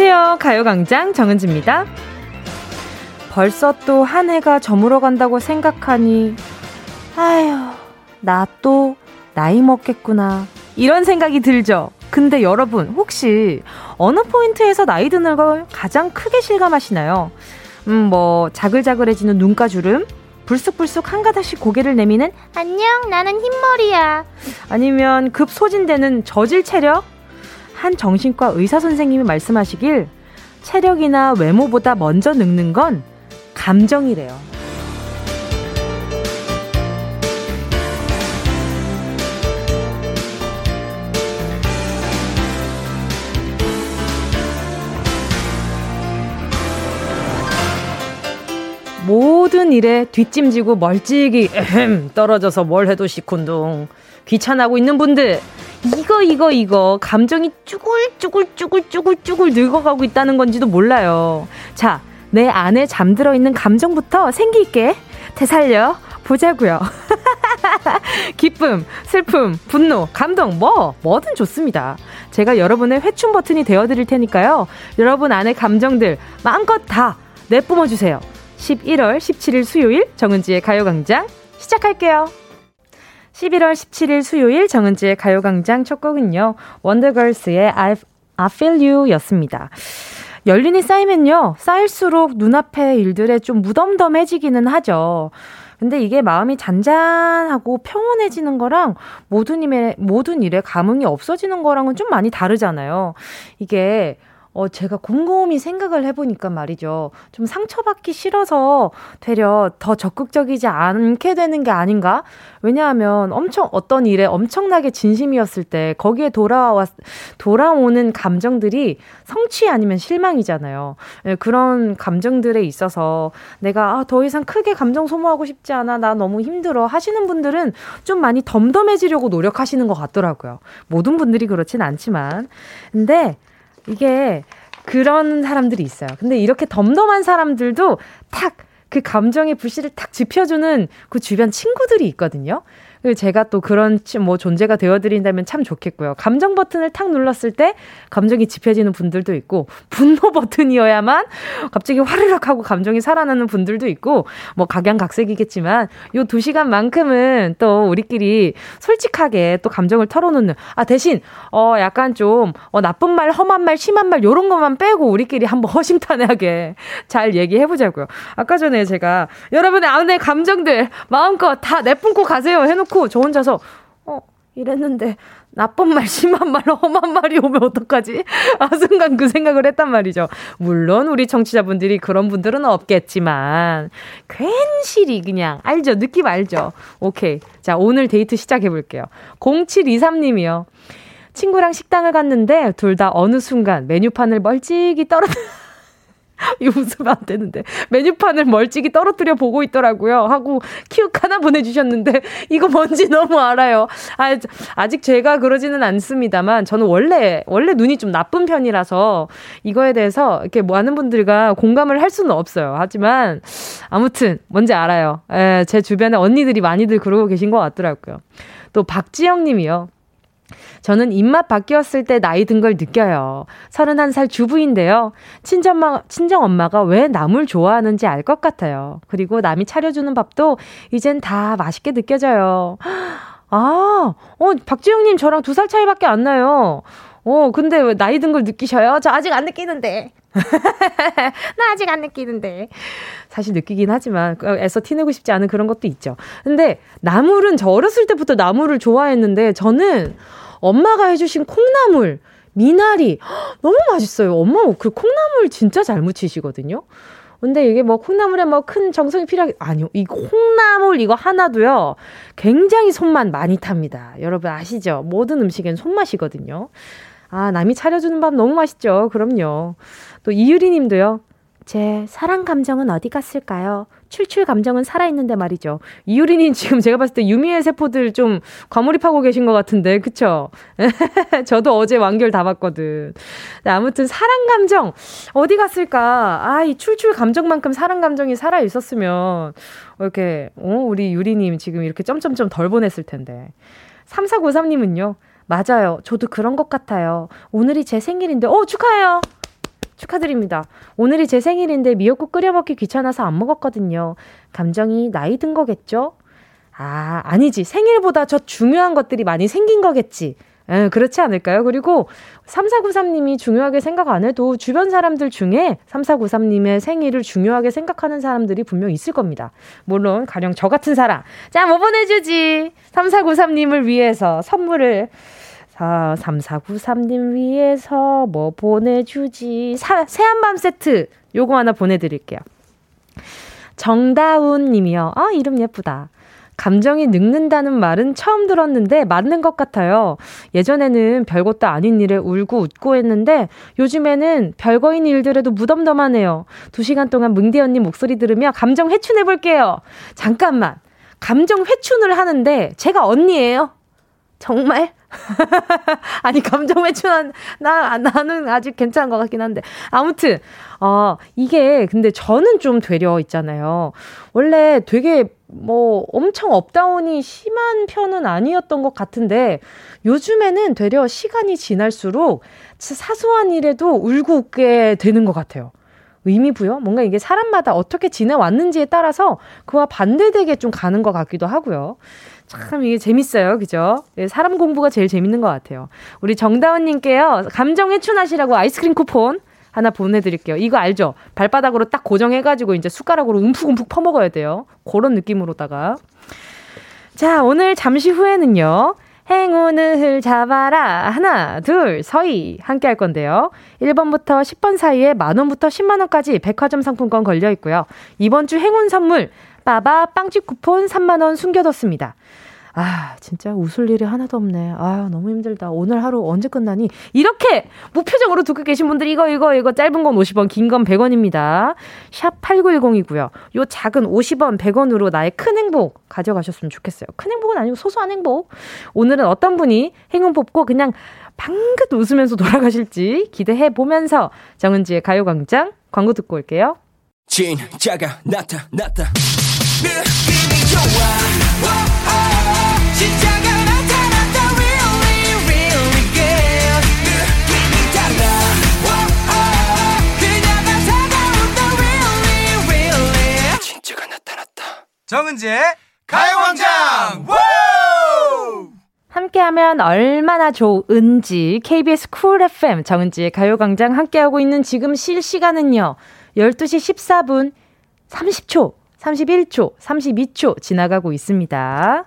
안녕하세요. 가요광장 정은지입니다. 벌써 또 한 해가 저물어 간다고 생각하니, 아휴, 나 또 나이 먹겠구나. 이런 생각이 들죠? 근데 여러분, 혹시 어느 포인트에서 나이 드는 걸 가장 크게 실감하시나요? 음, 뭐, 자글자글해지는 눈가주름? 불쑥불쑥 한 가닥씩 고개를 내미는 안녕, 나는 흰머리야. 아니면 급 소진되는 저질 체력? 한 정신과 의사 선생님이 말씀하시길 체력이나 외모보다 먼저 늙는 건 감정이래요. 모든 일에 뒷짐지고 멀찍이 떨어져서 뭘 해도 시큰둥 귀찮아하고 있는 분들 이거 이거 이거 감정이 쭈글쭈글쭈글쭈글쭈글 늙어가고 있다는 건지도 몰라요. 자, 내 안에 잠들어 있는 감정부터 생기 있게 되살려 보자고요. 기쁨, 슬픔, 분노, 감동 뭐 뭐든 좋습니다. 제가 여러분의 회춘 버튼이 되어 드릴 테니까요. 여러분 안의 감정들 마음껏 다 내뿜어 주세요. 11월 17일 수요일 정은지의 가요 광장 시작할게요. 11월 17일 수요일 정은지의 가요광장 첫 곡은요. 원더걸스의 I, I Feel You 였습니다. 열린이 쌓이면요. 쌓일수록 눈앞의 일들에 좀 무덤덤해지기는 하죠. 근데 이게 마음이 잔잔하고 평온해지는 거랑 모든 일에, 모든 일에 감흥이 없어지는 거랑은 좀 많이 다르잖아요. 이게 어, 제가 곰곰이 생각을 해보니까 말이죠. 좀 상처받기 싫어서 되려 더 적극적이지 않게 되는 게 아닌가? 왜냐하면 엄청 어떤 일에 엄청나게 진심이었을 때 거기에 돌아와, 돌아오는 감정들이 성취 아니면 실망이잖아요. 네, 그런 감정들에 있어서 내가 아, 더 이상 크게 감정 소모하고 싶지 않아. 나 너무 힘들어. 하시는 분들은 좀 많이 덤덤해지려고 노력하시는 것 같더라고요. 모든 분들이 그렇진 않지만. 근데 이게 그런 사람들이 있어요. 근데 이렇게 덤덤한 사람들도 탁 그 감정의 불씨를 탁 지펴주는 그 주변 친구들이 있거든요. 제가 또 그런 뭐 존재가 되어드린다면 참 좋겠고요. 감정 버튼을 탁 눌렀을 때 감정이 지펴지는 분들도 있고 분노 버튼이어야만 갑자기 화르륵 하고 감정이 살아나는 분들도 있고 뭐 각양각색이겠지만 요 두 시간만큼은 또 우리끼리 솔직하게 또 감정을 털어놓는 아 대신 어 약간 좀 어, 나쁜 말 험한 말 심한 말 요런 것만 빼고 우리끼리 한번 허심탄회하게 잘 얘기해 보자고요. 아까 전에 제가 여러분의 안의 감정들 마음껏 다 내뿜고 가세요 해놓고 놓고 저 혼자서 어 이랬는데 나쁜 말, 심한 말, 험한 말이 오면 어떡하지? 아, 순간 그 생각을 했단 말이죠. 물론 우리 청취자분들이 그런 분들은 없겠지만, 괜시리 그냥, 알죠? 느낌 알죠? 오케이. 자, 오늘 데이트 시작해볼게요. 0723님이요. 친구랑 식당을 갔는데, 둘 다 어느 순간 메뉴판을 멀찍이 떨어뜨 이거 웃으면 안 되는데. 메뉴판을 멀찍이 떨어뜨려 보고 있더라고요. 하고 키읔 하나 보내주셨는데, 이거 뭔지 너무 알아요. 아, 아직 제가 그러지는 않습니다만, 저는 원래, 원래 눈이 좀 나쁜 편이라서, 이거에 대해서 이렇게 많은 분들과 공감을 할 수는 없어요. 하지만, 아무튼, 뭔지 알아요. 에, 제 주변에 언니들이 많이들 그러고 계신 것 같더라고요. 또 박지영 님이요. 저는 입맛 바뀌었을 때 나이 든 걸 느껴요. 31살 주부인데요. 친정엄마, 친정엄마가 왜 나물 좋아하는지 알 것 같아요. 그리고 남이 차려주는 밥도 이젠 다 맛있게 느껴져요. 아, 어, 박지영님 저랑 두 살 차이밖에 안 나요. 어, 근데 왜 나이 든 걸 느끼셔요? 저 아직 안 느끼는데. 나 아직 안 느끼는데. 사실 느끼긴 하지만, 어, 애써 티내고 싶지 않은 그런 것도 있죠. 근데 나물은 저 어렸을 때부터 나물을 좋아했는데, 저는 엄마가 해주신 콩나물, 미나리, 너무 맛있어요. 엄마 그 콩나물 진짜 잘 무치시거든요. 근데 이게 뭐 콩나물에 뭐 큰 정성이 필요하게 아니요. 이 콩나물 이거 하나도요. 굉장히 손맛 많이 탑니다. 여러분 아시죠? 모든 음식엔 손맛이거든요. 아, 남이 차려주는 밥 너무 맛있죠. 그럼요. 또 이유리 님도요. 제 사랑 감정은 어디 갔을까요? 출출 감정은 살아있는데 말이죠. 이유리님 지금 제가 봤을 때 유미의 세포들 좀 과몰입하고 계신 것 같은데, 그쵸? 저도 어제 완결 다 봤거든. 네, 아무튼 사랑 감정, 어디 갔을까? 아, 이 출출 감정만큼 사랑 감정이 살아있었으면, 이렇게, 어, 우리 유리님 지금 이렇게 점점점 덜 보냈을 텐데. 3493님은요, 맞아요. 저도 그런 것 같아요. 오늘이 제 생일인데, 어, 축하해요. 축하드립니다. 오늘이 제 생일인데 미역국 끓여 먹기 귀찮아서 안 먹었거든요. 감정이 나이 든 거겠죠? 아, 아니지. 생일보다 저 중요한 것들이 많이 생긴 거겠지. 에, 그렇지 않을까요? 그리고 3493님이 중요하게 생각 안 해도 주변 사람들 중에 3493님의 생일을 중요하게 생각하는 사람들이 분명 있을 겁니다. 물론, 가령 저 같은 사람. 자, 뭐 보내주지? 3493님을 위해서 선물을 3493님 위해서 뭐 보내주지? 사, 새한밤 세트 요거 하나 보내드릴게요. 정다운 님이요. 아, 이름 예쁘다. 감정이 늙는다는 말은 처음 들었는데 맞는 것 같아요. 예전에는 별것도 아닌 일에 울고 웃고 했는데 요즘에는 별거인 일들에도 무덤덤하네요. 두 시간 동안 뭉디 언니 목소리 들으며 감정 회춘해볼게요. 잠깐만. 감정 회춘을 하는데 제가 언니예요? 정말? 아니, 감정 회춘한, 나, 나는 아직 괜찮은 것 같긴 한데. 아무튼, 어, 이게, 근데 저는 좀 되려 있잖아요. 원래 되게 뭐 엄청 up down이 심한 편은 아니었던 것 같은데 요즘에는 되려 시간이 지날수록 사소한 일에도 울고 웃게 되는 것 같아요. 의미 부여? 뭔가 이게 사람마다 어떻게 지내왔는지에 따라서 그와 반대되게 좀 가는 것 같기도 하고요. 참 이게 재밌어요. 그죠? 예, 사람 공부가 제일 재밌는 것 같아요. 우리 정다운님께요. 감정 회춘하시라고 아이스크림 쿠폰 하나 보내드릴게요. 이거 알죠? 발바닥으로 딱 고정해가지고 이제 숟가락으로 움푹움푹 퍼먹어야 돼요. 그런 느낌으로다가. 자, 오늘 잠시 후에는요. 행운을 잡아라. 하나, 둘, 서희. 함께 할 건데요. 1번부터 10번 사이에 만원부터 10만원까지 백화점 상품권 걸려 있고요. 이번 주 행운 선물, 빠바 빵집 쿠폰 3만원 숨겨뒀습니다. 아, 진짜 웃을 일이 하나도 없네. 아, 너무 힘들다. 오늘 하루 언제 끝나니? 이렇게 무표정으로 듣고 계신 분들 이거 이거 이거 짧은 건 50원, 긴 건 100원입니다. 샵 8910이고요. 요 작은 50원, 100원으로 나의 큰 행복 가져가셨으면 좋겠어요. 큰 행복은 아니고 소소한 행복. 오늘은 어떤 분이 행운 뽑고 그냥 방긋 웃으면서 돌아가실지 기대해 보면서 정은지의 가요 광장 광고 듣고 올게요. 진짜가 나타났다. 좋아. 정은지의 가요광장. 함께하면 얼마나 좋은지 KBS 쿨 FM 정은지의 가요광장 함께하고 있는 지금 실시간은요 12시 14분 30초 31초 32초 지나가고 있습니다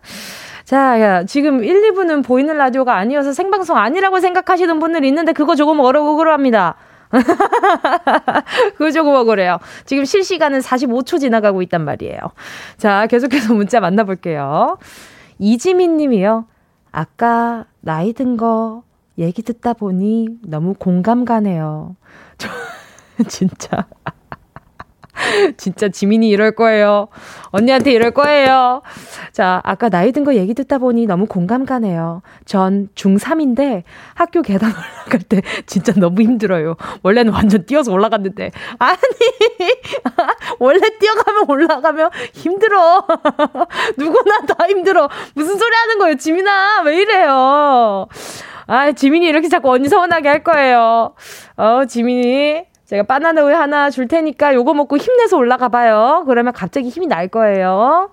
자, 야, 지금 1, 2부는 보이는 라디오가 아니어서 생방송 아니라고 생각하시는 분들 있는데 그거 조금 어려워그럽니다 그거 조금 억울해요. 지금 실시간은 45초 지나가고 있단 말이에요. 자, 계속해서 문자 만나볼게요. 이지민 님이요. 아까 나이 든 거 얘기 듣다 보니 너무 공감 가네요. 저, 진짜. 진짜 지민이 이럴 거예요. 언니한테 이럴 거예요. 자, 아까 나이 든 거 얘기 듣다 보니 너무 공감 가네요. 전 중3인데 학교 계단 올라갈 때 진짜 너무 힘들어요. 원래는 완전 뛰어서 올라갔는데. 아니, 원래 뛰어가면 올라가면 힘들어. 누구나 다 힘들어. 무슨 소리 하는 거예요, 지민아? 왜 이래요? 아, 지민이 이렇게 자꾸 언니 서운하게 할 거예요. 어, 지민이. 제가 바나나 우유 하나 줄 테니까 요거 먹고 힘내서 올라가 봐요. 그러면 갑자기 힘이 날 거예요.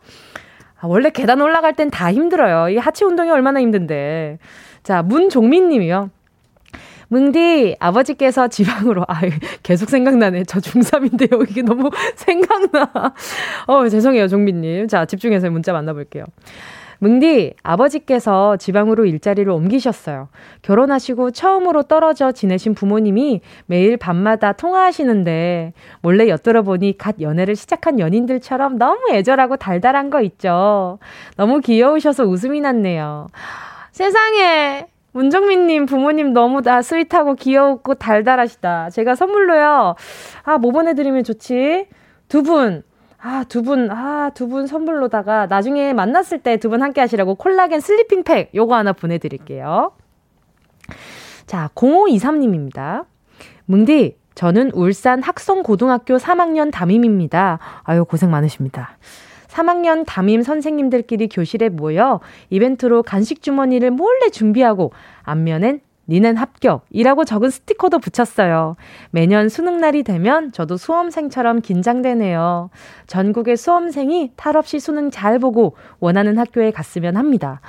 아, 원래 계단 올라갈 땐 다 힘들어요. 이 하체 운동이 얼마나 힘든데. 자, 문종민 님이요. 뭉디, 아버지께서 지방으로, 아, 계속 생각나네. 저 중3인데요. 이게 너무 생각나. 어, 죄송해요, 종민님. 자, 집중해서 문자 만나볼게요. 뭉디, 아버지께서 지방으로 일자리를 옮기셨어요. 결혼하시고 처음으로 떨어져 지내신 부모님이 매일 밤마다 통화하시는데 몰래 엿들어보니 갓 연애를 시작한 연인들처럼 너무 애절하고 달달한 거 있죠. 너무 귀여우셔서 웃음이 났네요. 세상에! 문정민님 부모님 너무 다 sweet하고 귀여웠고 달달하시다. 제가 선물로요. 아, 뭐 보내드리면 좋지? 두 분, 아, 두 분, 아, 두 분 선물로다가 나중에 만났을 때 두 분 함께 하시라고 콜라겐 sleeping 팩 요거 하나 보내드릴게요. 자, 0523님입니다. 뭉디, 저는 울산 학성고등학교 3학년 담임입니다. 아유, 고생 많으십니다. 3학년 담임 선생님들끼리 교실에 모여 이벤트로 간식 주머니를 몰래 준비하고 앞면엔 니넨 합격이라고 적은 스티커도 붙였어요. 매년 수능날이 되면 저도 수험생처럼 긴장되네요. 전국의 수험생이 탈 없이 수능 잘 보고 원하는 학교에 갔으면 합니다.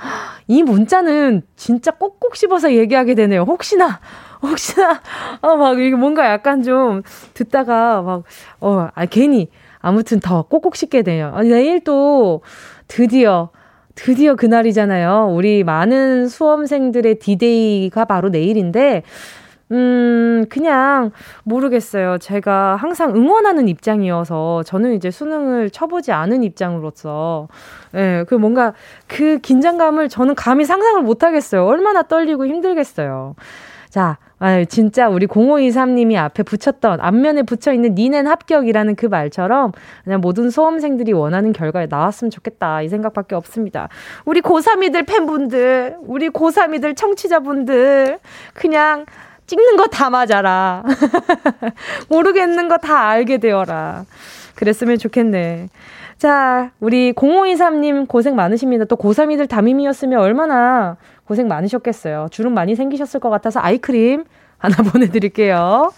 이 문자는 진짜 꼭꼭 씹어서 얘기하게 되네요. 혹시나, 혹시나, 어, 막, 이게 뭔가 약간 좀 듣다가 막, 어, 아, 괜히, 아무튼 더 꼭꼭 씹게 돼요. 아니, 내일 또 드디어 드디어 그날이잖아요. 우리 많은 수험생들의 디데이가 바로 내일인데, 음, 그냥 모르겠어요. 제가 항상 응원하는 입장이어서 저는 이제 수능을 쳐보지 않은 입장으로서, 예, 네, 그 뭔가 그 긴장감을 저는 감히 상상을 못 하겠어요. 얼마나 떨리고 힘들겠어요. 자, 아, 진짜 우리 0523님이 앞에 붙였던 앞면에 붙여 있는 니넨 합격이라는 그 말처럼 그냥 모든 수험생들이 원하는 결과에 나왔으면 좋겠다 이 생각밖에 없습니다. 우리 고3이들 팬분들, 우리 고3이들 청취자분들 그냥 찍는 거 다 맞아라. 모르겠는 거 다 알게 되어라. 그랬으면 좋겠네. 자, 우리 0523님 고생 많으십니다. 또 고3이들 담임이었으면 얼마나 고생 많으셨겠어요. 주름 많이 생기셨을 것 같아서 아이크림 하나 보내드릴게요.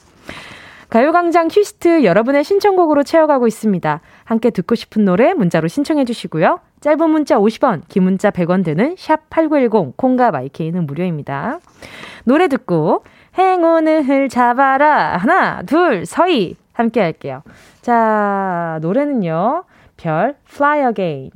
가요광장 퀴스트 여러분의 신청곡으로 채워가고 있습니다. 함께 듣고 싶은 노래 문자로 신청해 주시고요. 짧은 문자 50원, 긴 문자 100원 되는 샵 8910, 콩과 마이케이는 무료입니다. 노래 듣고 행운을 잡아라. 하나, 둘, 서희. 함께 할게요. 자, 노래는요. 별, Fly Again.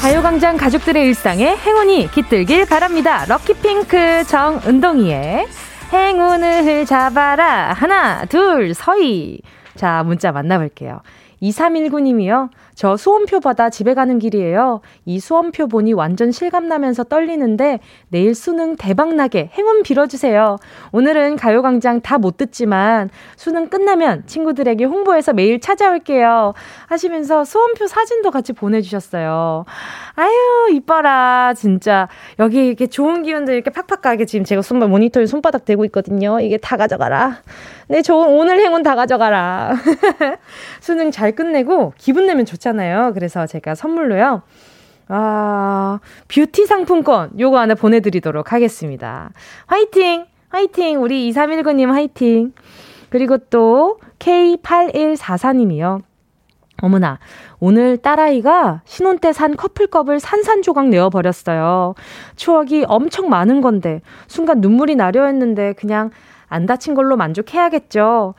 가요광장 가족들의 일상에 행운이 깃들길 바랍니다. 럭키핑크 정은동이의 행운을 잡아라. 하나, 둘, 서희. 자, 문자 만나볼게요. 2319님이요. 저 수험표 받아 집에 가는 길이에요. 이 수험표 보니 완전 실감나면서 떨리는데 내일 수능 대박나게 행운 빌어주세요. 오늘은 가요광장 다 못 듣지만 수능 끝나면 친구들에게 홍보해서 매일 찾아올게요. 하시면서 수험표 사진도 같이 보내주셨어요. 아유, 이뻐라. 진짜. 여기 이렇게 좋은 기운들 이렇게 팍팍 가게 지금 제가 손발 모니터에 손바닥 대고 있거든요. 이게 다 가져가라. 네, 좋은 오늘 행운 다 가져가라. 수능 잘 끝내고 기분 내면 좋 잖아요. 그래서 제가 선물로요. 아, 뷰티 상품권 요거 하나 보내드리도록 하겠습니다. 화이팅! 화이팅! 우리 2319님 화이팅! 그리고 또 K8144님이요. 어머나, 오늘 딸아이가 신혼 때 산 커플컵을 산산조각 내어버렸어요. 추억이 엄청 많은 건데, 순간 눈물이 나려 했는데, 그냥 안 다친 걸로 만족해야겠죠.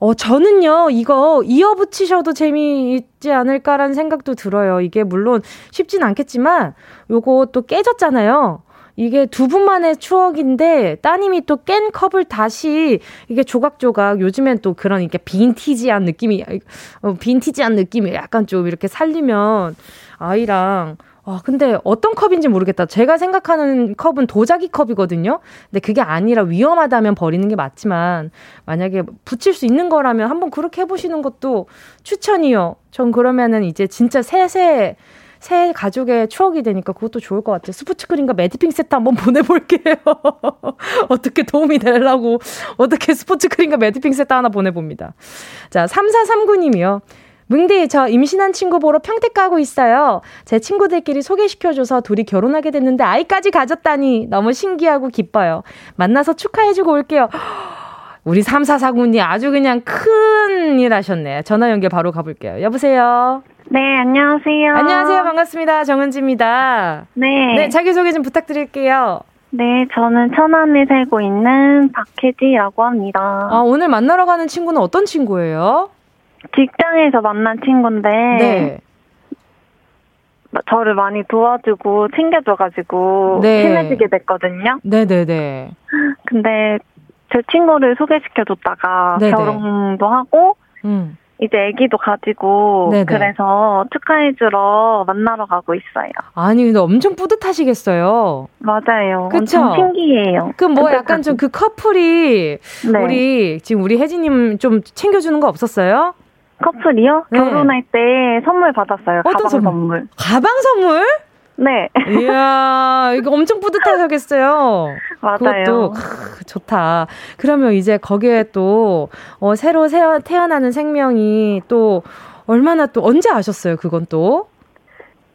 어, 저는요, 이거 이어붙이셔도 재미있지 않을까라는 생각도 들어요. 이게 물론 쉽진 않겠지만, 요거 또 깨졌잖아요. 이게 두 분만의 추억인데 따님이 또 깬 컵을 다시 이게 조각조각 요즘엔 또 그런 이렇게 빈티지한 느낌이 어, 빈티지한 느낌이 약간 좀 이렇게 살리면 아이랑 아, 근데 어떤 컵인지 모르겠다. 제가 생각하는 컵은 도자기 컵이거든요. 근데 그게 아니라 위험하다면 버리는 게 맞지만 만약에 붙일 수 있는 거라면 한번 그렇게 해보시는 것도 추천이요. 전 그러면은 이제 진짜 새새 새 가족의 추억이 되니까 그것도 좋을 것 같아요. 스포츠크림과 매디핑 세트 한번 보내볼게요. 어떻게 도움이 되려고 어떻게 스포츠크림과 매디핑 세트 하나 보내봅니다. 자, 3439님이요. 뭉디, 저 임신한 친구 보러 평택 가고 있어요. 제 친구들끼리 소개시켜줘서 둘이 결혼하게 됐는데 아이까지 가졌다니 너무 신기하고 기뻐요. 만나서 축하해주고 올게요. 우리 3449님 아주 그냥 큰 일 하셨네. 전화 연결 바로 가볼게요. 여보세요? 네, 안녕하세요. 안녕하세요. 반갑습니다. 정은지입니다. 네. 네, 자기소개 좀 부탁드릴게요. 네, 저는 천안에 살고 있는 박혜지라고 합니다. 아, 오늘 만나러 가는 친구는 어떤 친구예요? 직장에서 만난 친구인데, 네. 저를 많이 도와주고 챙겨줘가지고 네. 친해지게 됐거든요. 네네네. 근데 제 친구를 소개시켜줬다가 네네. 결혼도 하고 음. 이제 아기도 가지고 네네. 그래서 축하해주러 만나러 가고 있어요. 아니 근데 엄청 뿌듯하시겠어요. 맞아요. 그쵸? 엄청 신기해요. 그럼 뭐 약간 좀 그 커플이 네. 우리 지금 우리 혜진님 좀 챙겨주는 거 없었어요? 커플이요? 네. 결혼할 때 선물 받았어요. 어떤 가방 선물? 선물. 가방 선물? 네. 이야, 이거 엄청 뿌듯하셨겠어요. 맞아요. 그것도 크, 좋다. 그러면 이제 거기에 또 어, 새로 태어나는 생명이 또 얼마나 또 언제 아셨어요? 그건 또?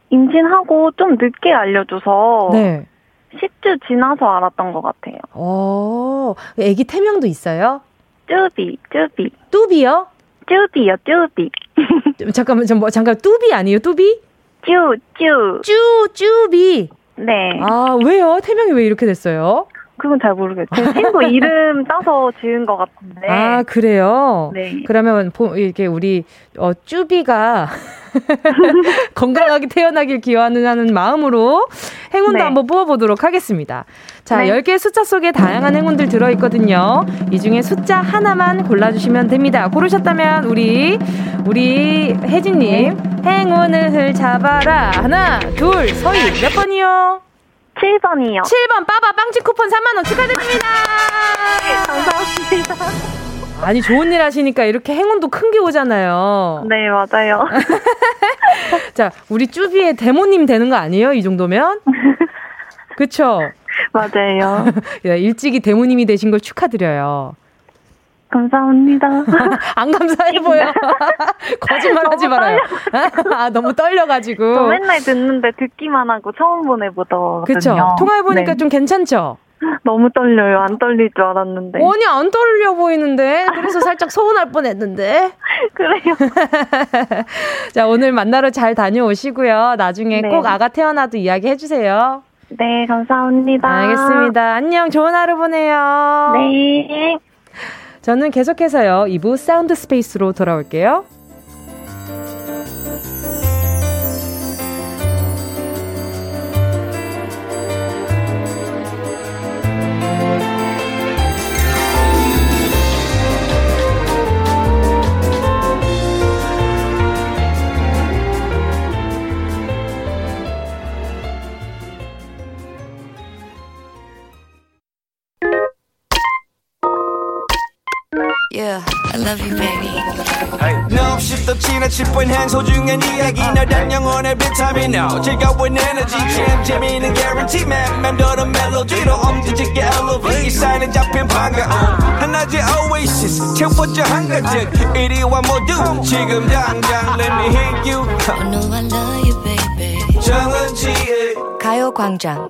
임신하고 좀 늦게 알려줘서 네. 10주 지나서 알았던 것 같아요. 어, 아기 태명도 있어요? 뚜비, 뚜비. 뚜비요? 뚜비요, 뚜비. 잠깐만, 저 뭐, 잠깐, 뚜비 아니에요, 뚜비? 쭈, 쭈. 쭈, 쭈비. 네. 아, 왜요? 태명이 왜 이렇게 됐어요? 그건 잘 모르겠어요. 친구 이름 따서 지은 것 같은데. 아, 그래요? 네. 그러면, 이렇게 우리, 어, 쭈비가 건강하게 태어나길 기원하는 마음으로 행운도 네. 한번 뽑아보도록 하겠습니다. 자, 네. 10개의 숫자 속에 다양한 행운들 들어있거든요. 이 중에 숫자 하나만 골라주시면 됩니다. 고르셨다면, 우리, 우리 혜진님, 네. 행운을 잡아라. 하나, 둘, 서희, 몇 번이요? 7번이요. 7번 빠바 빵집 쿠폰 3만 원 축하드립니다. 감사합니다. 아니, 좋은 일 하시니까 이렇게 행운도 큰 게 오잖아요. 네, 맞아요. 자, 우리 쭈비의 대모님 되는 거 아니에요? 이 정도면? 그쵸? 맞아요. 일찍이 대모님이 되신 걸 축하드려요. 감사합니다. 안 감사해 보여. 거짓말 하지 말아요. 아, 너무 떨려가지고. 저 맨날 듣는데 듣기만 하고 처음 보내보더라고요. 그쵸. 통화해보니까 네. 좀 괜찮죠? 너무 떨려요. 안 떨릴 줄 알았는데. 아니, 안 떨려 보이는데. 그래서 살짝 서운할 뻔 했는데. 그래요. 자, 오늘 만나러 잘 다녀오시고요. 나중에 네. 꼭 아가 태어나도 이야기 해주세요. 네, 감사합니다. 알겠습니다. 안녕. 좋은 하루 보내요. 네. 저는 계속해서요. 2부 Sound Space로 돌아올게요. I love you, baby. Hey. No, shift the china chip when hands hold you and 이야기 너란 영혼의 비타민 No 즐거운 에너지 jam 재미있는 guarantee man 맴도는 멜로디로 엄지짓게 elevate 이 사인은 잡힌 반가움 하나의 oasis 채워져 한가득 이리와 모두 지금 당장 let me hit you I know I love you, baby. 정은지의 가요광장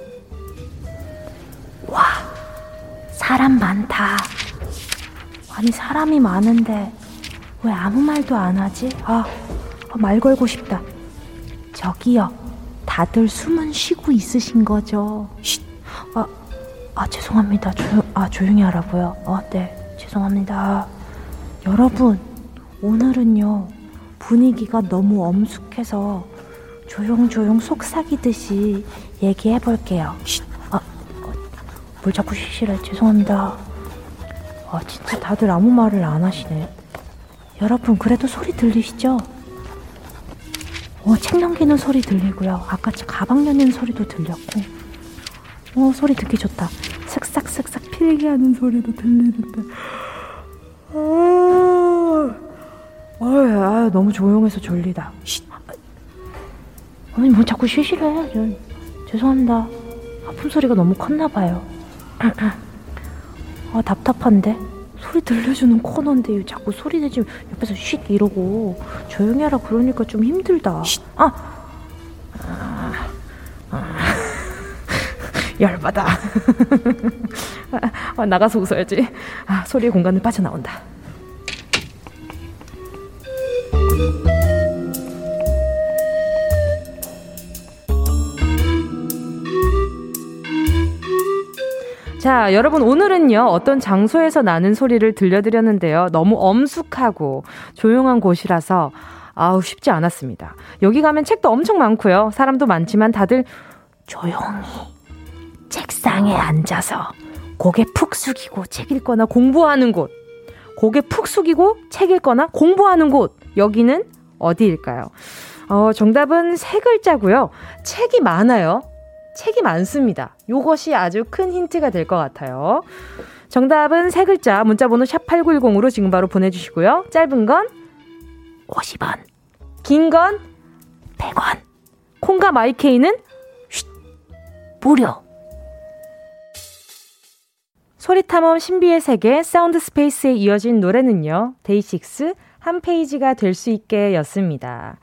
사람 많다. 아니, 사람이 많은데 왜 아무 말도 안 하지? 아, 아, 말 걸고 싶다. 저기요. 다들 숨은 쉬고 있으신 거죠? 쉿. 아, 아, 죄송합니다. 조용, 아, 조용히 하라고요. 아, 네. 죄송합니다. 여러분, 오늘은요, 분위기가 너무 엄숙해서 조용조용 속삭이듯이 얘기해 볼게요. 쉿. 뭘 자꾸 쉬시래 죄송합니다. 아 진짜 다들 아무 말을 안 하시네. 여러분 그래도 소리 들리시죠? 어, 책 넘기는 소리 들리고요. 아까 가방 여는 소리도 들렸고. 어 소리 듣기 좋다. 슥싹슥싹 필기 하는 소리도 들리는데. 아, 아유 너무 조용해서 졸리다. 쉿. 아니 뭐 자꾸 쉬시래 죄송합니다. 아픈 소리가 너무 컸나 봐요 아 답답한데? 소리 들려주는 코너인데 자꾸 소리 내지 옆에서 쉿 이러고. 조용히 하라 그러니까 좀 힘들다. 쉿. 아, 아, 아. 열받아. 아, 나가서 웃어야지. 아, 소리의 공간을 빠져나온다 자, 여러분 오늘은요. 어떤 장소에서 나는 소리를 들려드렸는데요. 너무 엄숙하고 조용한 곳이라서 아우, 쉽지 않았습니다. 여기 가면 책도 엄청 많고요. 사람도 많지만 다들 조용히 책상에 앉아서 고개 푹 숙이고 책 읽거나 공부하는 곳. 고개 푹 숙이고 책 읽거나 공부하는 곳. 여기는 어디일까요? 어, 정답은 세 글자고요. 책이 많아요. 책이 많습니다. 요것이 아주 큰 힌트가 될 것 같아요. 정답은 세 글자 문자번호 샵 8910으로 지금 바로 보내주시고요. 짧은 건 50원, 긴 건 100원, 콩과 My K는 쉿, 무료. 소리탐험 신비의 세계 Sound Space에 이어진 노래는요. 데이식스 한 페이지가 될 수 있게 였습니다.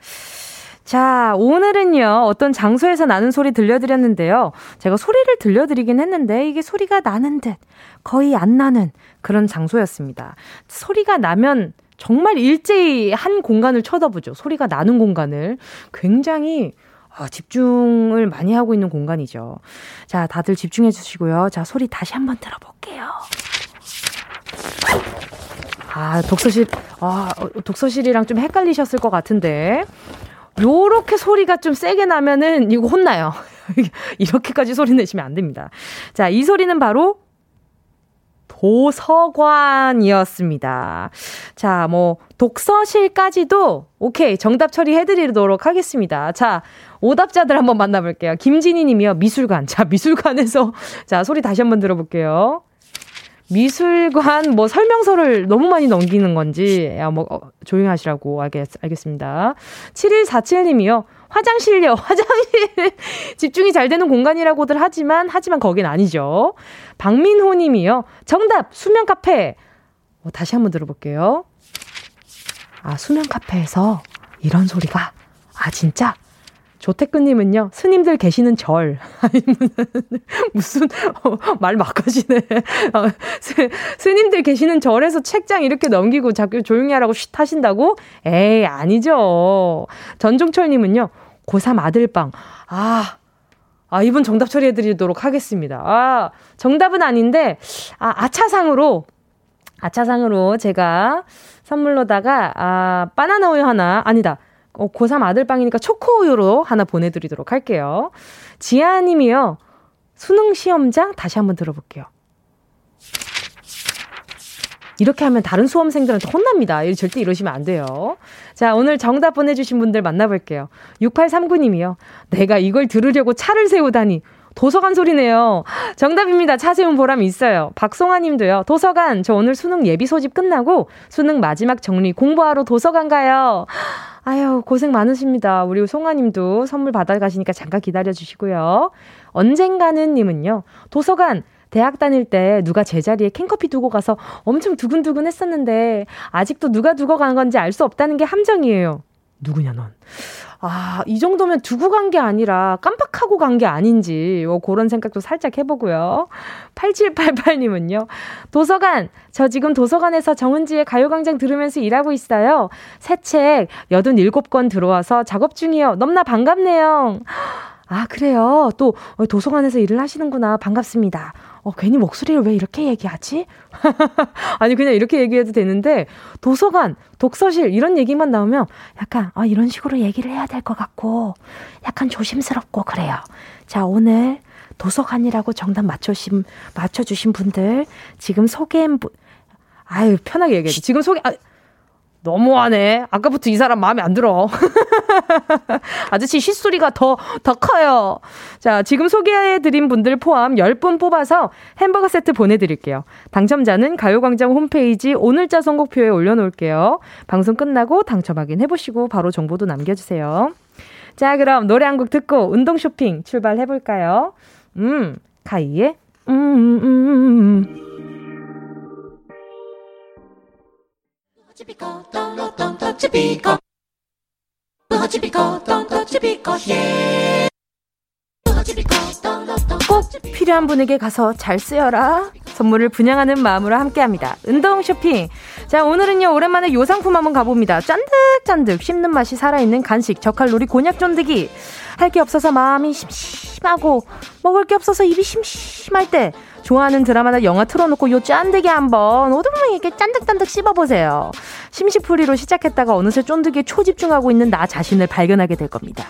자, 오늘은요, 어떤 장소에서 나는 소리 들려드렸는데요. 제가 소리를 들려드리긴 했는데, 이게 소리가 나는 듯, 거의 안 나는 그런 장소였습니다. 소리가 나면 정말 일제히 한 공간을 쳐다보죠. 소리가 나는 공간을. 굉장히 어, 집중을 많이 하고 있는 공간이죠. 자, 다들 집중해 주시고요. 자, 소리 다시 한번 들어볼게요. 아, 독서실, 아, 독서실이랑 좀 헷갈리셨을 것 같은데. 요렇게 소리가 좀 세게 나면은 이거 혼나요. 이렇게까지 소리 내시면 안 됩니다. 자, 이 소리는 바로 도서관이었습니다. 자, 뭐, 독서실까지도, 오케이, 정답 처리해드리도록 하겠습니다. 자, 오답자들 한번 만나볼게요. 김진희 님이요, 미술관. 자, 미술관에서, 자, 소리 다시 한번 들어볼게요. 미술관 뭐 설명서를 너무 많이 넘기는 건지 야, 뭐 어, 조용히 하시라고 알겠, 알겠습니다. 7147님이요. 화장실요. 화장실 집중이 잘 되는 공간이라고들 하지만 하지만 거긴 아니죠. 박민호 님이요. 정답 수면 카페. 어, 다시 한번 들어볼게요. 아, 수면 카페에서 이런 소리가 아 진짜 조태근님은요, 스님들 계시는 절. 아니면, 무슨, 어, 말 막 하시네. 어, 스, 스님들 계시는 절에서 책장 이렇게 넘기고 자꾸 조용히 하라고 쉿 하신다고? 에이, 아니죠. 전종철님은요, 고3 아들방. 아, 아, 이분 정답 처리해드리도록 하겠습니다. 아, 정답은 아닌데, 아, 아차상으로, 아차상으로 제가 선물로다가, 아, 바나나 우유 하나, 아니다. 어, 고3 아들빵이니까 초코우유로 하나 보내드리도록 할게요. 지아님이요. 수능 시험장 다시 한번 들어볼게요. 이렇게 하면 다른 수험생들한테 혼납니다. 절대 이러시면 안 돼요. 자, 오늘 정답 보내주신 분들 만나볼게요. 6839님이요. 내가 이걸 들으려고 차를 세우다니. 도서관 소리네요. 정답입니다. 차 세운 보람이 있어요. 박송아 님도요. 도서관, 저 오늘 수능 예비 소집 끝나고 수능 마지막 정리 공부하러 도서관 가요. 아유, 고생 많으십니다. 우리 송아 님도 선물 받아가시니까 잠깐 기다려 주시고요. 언젠가는 님은요. 도서관, 대학 다닐 때 누가 제자리에 캔커피 두고 가서 엄청 두근두근 했었는데 아직도 누가 두고 간 건지 알 수 없다는 게 함정이에요. 누구냐 넌. 아, 이 정도면 두고 간 게 아니라 깜빡하고 간 게 아닌지, 뭐 그런 생각도 살짝 해보고요. 8788님은요. 도서관, 저 지금 도서관에서 정은지의 가요광장 들으면서 일하고 있어요. 새 책 87권 들어와서 작업 중이요. 넘나 반갑네요. 아, 그래요. 또 도서관에서 일을 하시는구나. 반갑습니다. 어, 괜히 목소리를 왜 이렇게 얘기하지? 아니, 그냥 이렇게 얘기해도 되는데, 도서관, 독서실, 이런 얘기만 나오면 약간, 아, 이런 식으로 얘기를 해야 될 것 같고, 약간 조심스럽고 그래요. 자, 오늘 도서관이라고 정답 맞춰주신, 맞춰주신 분들, 지금 소개한 분, 아유, 편하게 얘기해줘. 지금 소개, 아, 너무하네. 아까부터 이 사람 마음에 안 들어. 아저씨 쉿소리가 더, 더 커요. 자, 지금 소개해드린 분들 포함 10분 뽑아서 햄버거 세트 보내드릴게요. 당첨자는 가요광장 홈페이지 오늘자 선곡표에 올려놓을게요. 방송 끝나고 당첨 확인해보시고 바로 정보도 남겨주세요. 자, 그럼 노래 한 곡 듣고 운동 쇼핑 출발해볼까요? 음, 카이의, 음, 음, 음, 음. 음. 꼭 필요한 분에게 가서 잘 쓰여라. 선물을 분양하는 마음으로 함께합니다. 운동 쇼핑. 자, 오늘은요, 오랜만에 요 상품 한번 가봅니다. 짠득짠득 씹는 맛이 살아있는 간식, 저칼로리 곤약 쫀득이. 할 게 없어서 마음이 심심. 심심하고 먹을 게 없어서 입이 심심할 때 좋아하는 드라마나 영화 틀어놓고 요 짠득이 한번 오동망 이렇게 짠득짠득 씹어보세요. 심시풀이로 시작했다가 어느새 쫀득이에 초집중하고 있는 나 자신을 발견하게 될 겁니다.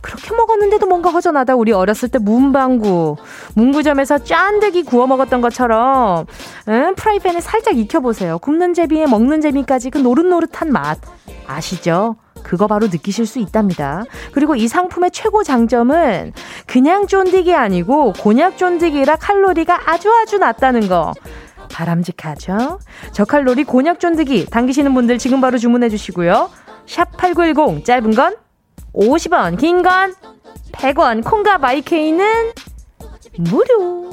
그렇게 먹었는데도 뭔가 허전하다. 우리 어렸을 때 문방구, 문구점에서 짠득이 구워 먹었던 것처럼 응? 프라이팬에 살짝 익혀보세요. 굽는 재미에 먹는 재미까지 그 노릇노릇한 맛 아시죠? 그거 바로 느끼실 수 있답니다. 그리고 이 상품의 최고 장점은 그냥 쫀디기 아니고 곤약 쫀디기라 칼로리가 아주 아주 낮다는 거. 바람직하죠? 저칼로리 곤약 쫀디기 당기시는 분들 지금 바로 주문해 주시고요. 샵 8910 짧은 건 50원, 긴 건 100원, 콩과 마이케이는 무료.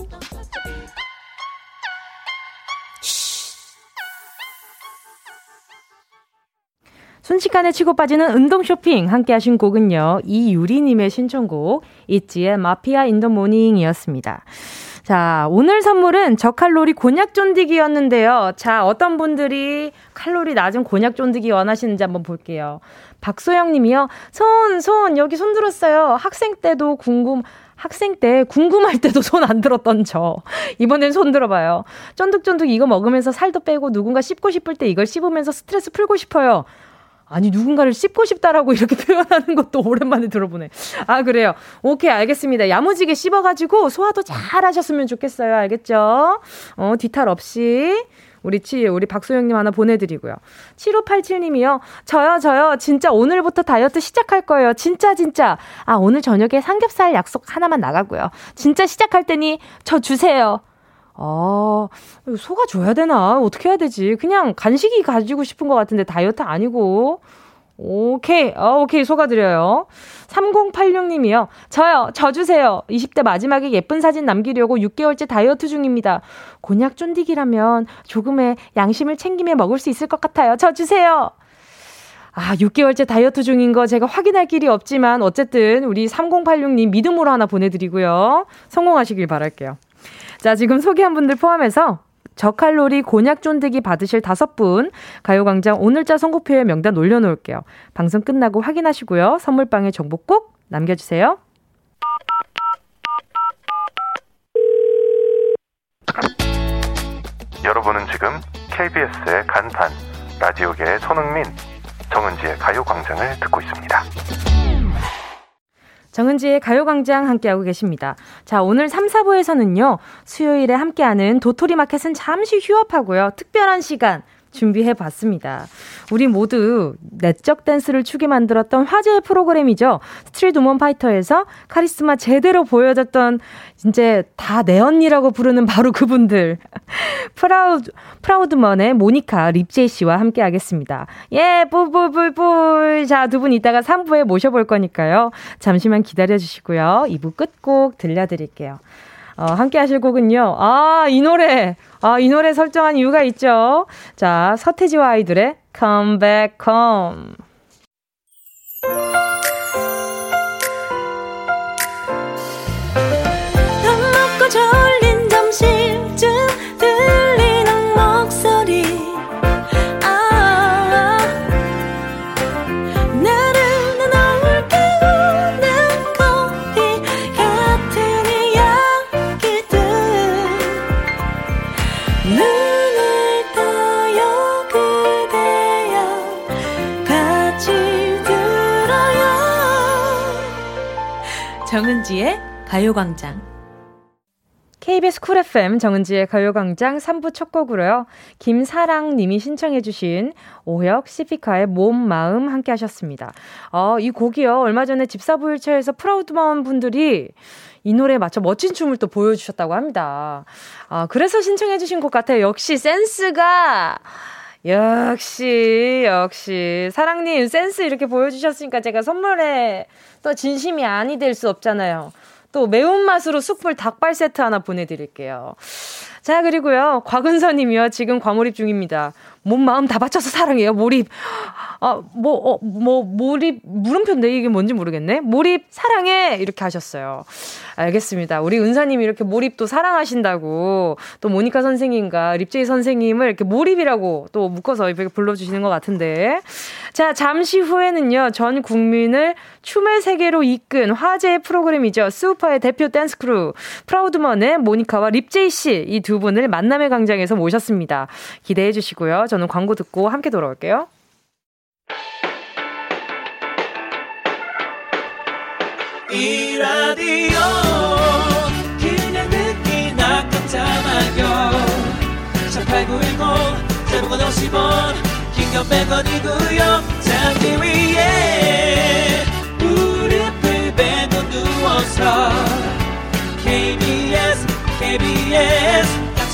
순식간에 치고 빠지는 운동 쇼핑 함께 하신 곡은요. 이유리님의 신청곡 있지의 마피아 인 더 모닝이었습니다. 자, 오늘 선물은 저칼로리 곤약 쫀디기였는데요. 자, 어떤 분들이 칼로리 낮은 곤약 쫀디기 원하시는지 한번 볼게요. 박소영 님이요. 손, 손, 여기 손 들었어요. 학생 때도 궁금, 학생 때 궁금할 때도 손 안 들었던 저. 이번엔 손 들어봐요. 쫀득쫀득 이거 먹으면서 살도 빼고 누군가 씹고 싶을 때 이걸 씹으면서 스트레스 풀고 싶어요. 아니 누군가를 씹고 싶다라고 이렇게 표현하는 것도 오랜만에 들어보네. 아 그래요. 오케이 알겠습니다. 야무지게 씹어가지고 소화도 잘 하셨으면 좋겠어요. 알겠죠? 어 뒤탈 없이. 우리 치, 우리 박소영님 하나 보내드리고요. 7587님이요. 저요, 저요. 진짜 오늘부터 다이어트 시작할 거예요. 진짜, 진짜. 아, 오늘 저녁에 삼겹살 약속 하나만 나가고요. 진짜 시작할 테니 저 주세요. 아, 소가 줘야 되나? 어떻게 해야 되지? 그냥 간식이 가지고 싶은 것 같은데 다이어트 아니고. 오케이, 어, 오케이, 속아드려요. 3086님이요. 저요, 저 주세요. 20대 마지막에 예쁜 사진 남기려고 6개월째 다이어트 중입니다. 곤약 쫀디기라면 조금의 양심을 챙기며 먹을 수 있을 것 같아요. 저 주세요. 아, 6개월째 다이어트 중인 거 제가 확인할 길이 없지만 어쨌든 우리 3086님 믿음으로 하나 보내드리고요. 성공하시길 바랄게요. 자, 지금 소개한 분들 포함해서 저칼로리 곤약 쫀득이 받으실 다섯 분 가요광장 오늘자 선곡표에 명단 올려놓을게요. 방송 끝나고 확인하시고요. 선물방에 정보 꼭 남겨주세요. 여러분은 지금 KBS의 간판 라디오계의 손흥민 정은지의 가요광장을 듣고 있습니다. 정은지의 가요광장 함께하고 계십니다. 자, 오늘 3, 4부에서는요, 수요일에 함께하는 도토리 마켓은 잠시 휴업하고요, 특별한 시간, 준비해 봤습니다. 우리 모두 내적 댄스를 추게 만들었던 화제의 프로그램이죠. Street Woman Fighter에서 카리스마 제대로 보여줬던 이제 다 내 언니라고 부르는 바로 그분들. 프라우드, 프라우드먼의 모니카 립제이 씨와 함께 하겠습니다. 예, 뿔뿔뿔뿔. 자, 두 분 이따가 3부에 모셔볼 거니까요. 잠시만 기다려 주시고요. 2부 끝곡 들려드릴게요. 어, 함께 하실 곡은요. 아, 이 노래. 아, 이 노래 설정한 이유가 있죠. 자, 서태지와 아이들의 Come Back Home. 가요광장. KBS Cool FM 정은지의 가요광장 3부 첫 곡으로요. 김사랑 님이 신청해주신 오혁 시피카의 몸, 마음 함께 하셨습니다. 어, 이 곡이요. 얼마 전에 집사부일체에서 프라우드먼 분들이 이 노래에 맞춰 멋진 춤을 또 보여주셨다고 합니다. 아, 그래서 신청해주신 곡 같아요. 역시 센스가 역시, 역시. 사랑님, 센스 이렇게 보여주셨으니까 제가 선물에 또 진심이 아니 될 수 없잖아요. 또 매운맛으로 숯불 닭발 세트 하나 보내드릴게요. 자, 그리고요. 곽은서님이요. 지금 과몰입 중입니다. 몸 마음 다 바쳐서 사랑해요. 몰입. 아, 뭐, 어, 뭐, 몰입, 물음표인데 이게 뭔지 모르겠네. 몰입, 사랑해! 이렇게 하셨어요. 알겠습니다. 우리 은사님이 이렇게 몰입도 사랑하신다고 또 모니카 선생님과 립제이 선생님을 이렇게 몰입이라고 또 묶어서 이렇게 불러주시는 것 같은데. 자, 잠시 후에는요, 전 국민을 춤의 세계로 이끈 화제의 프로그램이죠. 스우파의 대표 댄스 크루, 프라우드먼의 모니카와 립제이 씨, 이 두 분을 만남의 광장에서 모셨습니다. 기대해 주시고요. 저는 광고 듣고 함께 돌아올게요. 이 라디오 그냥 듣기나 깜짝마요 18910 대목원 50원 긴건 100원이고요 잠기 위에 무릎을 베고 누워서 KBS KBS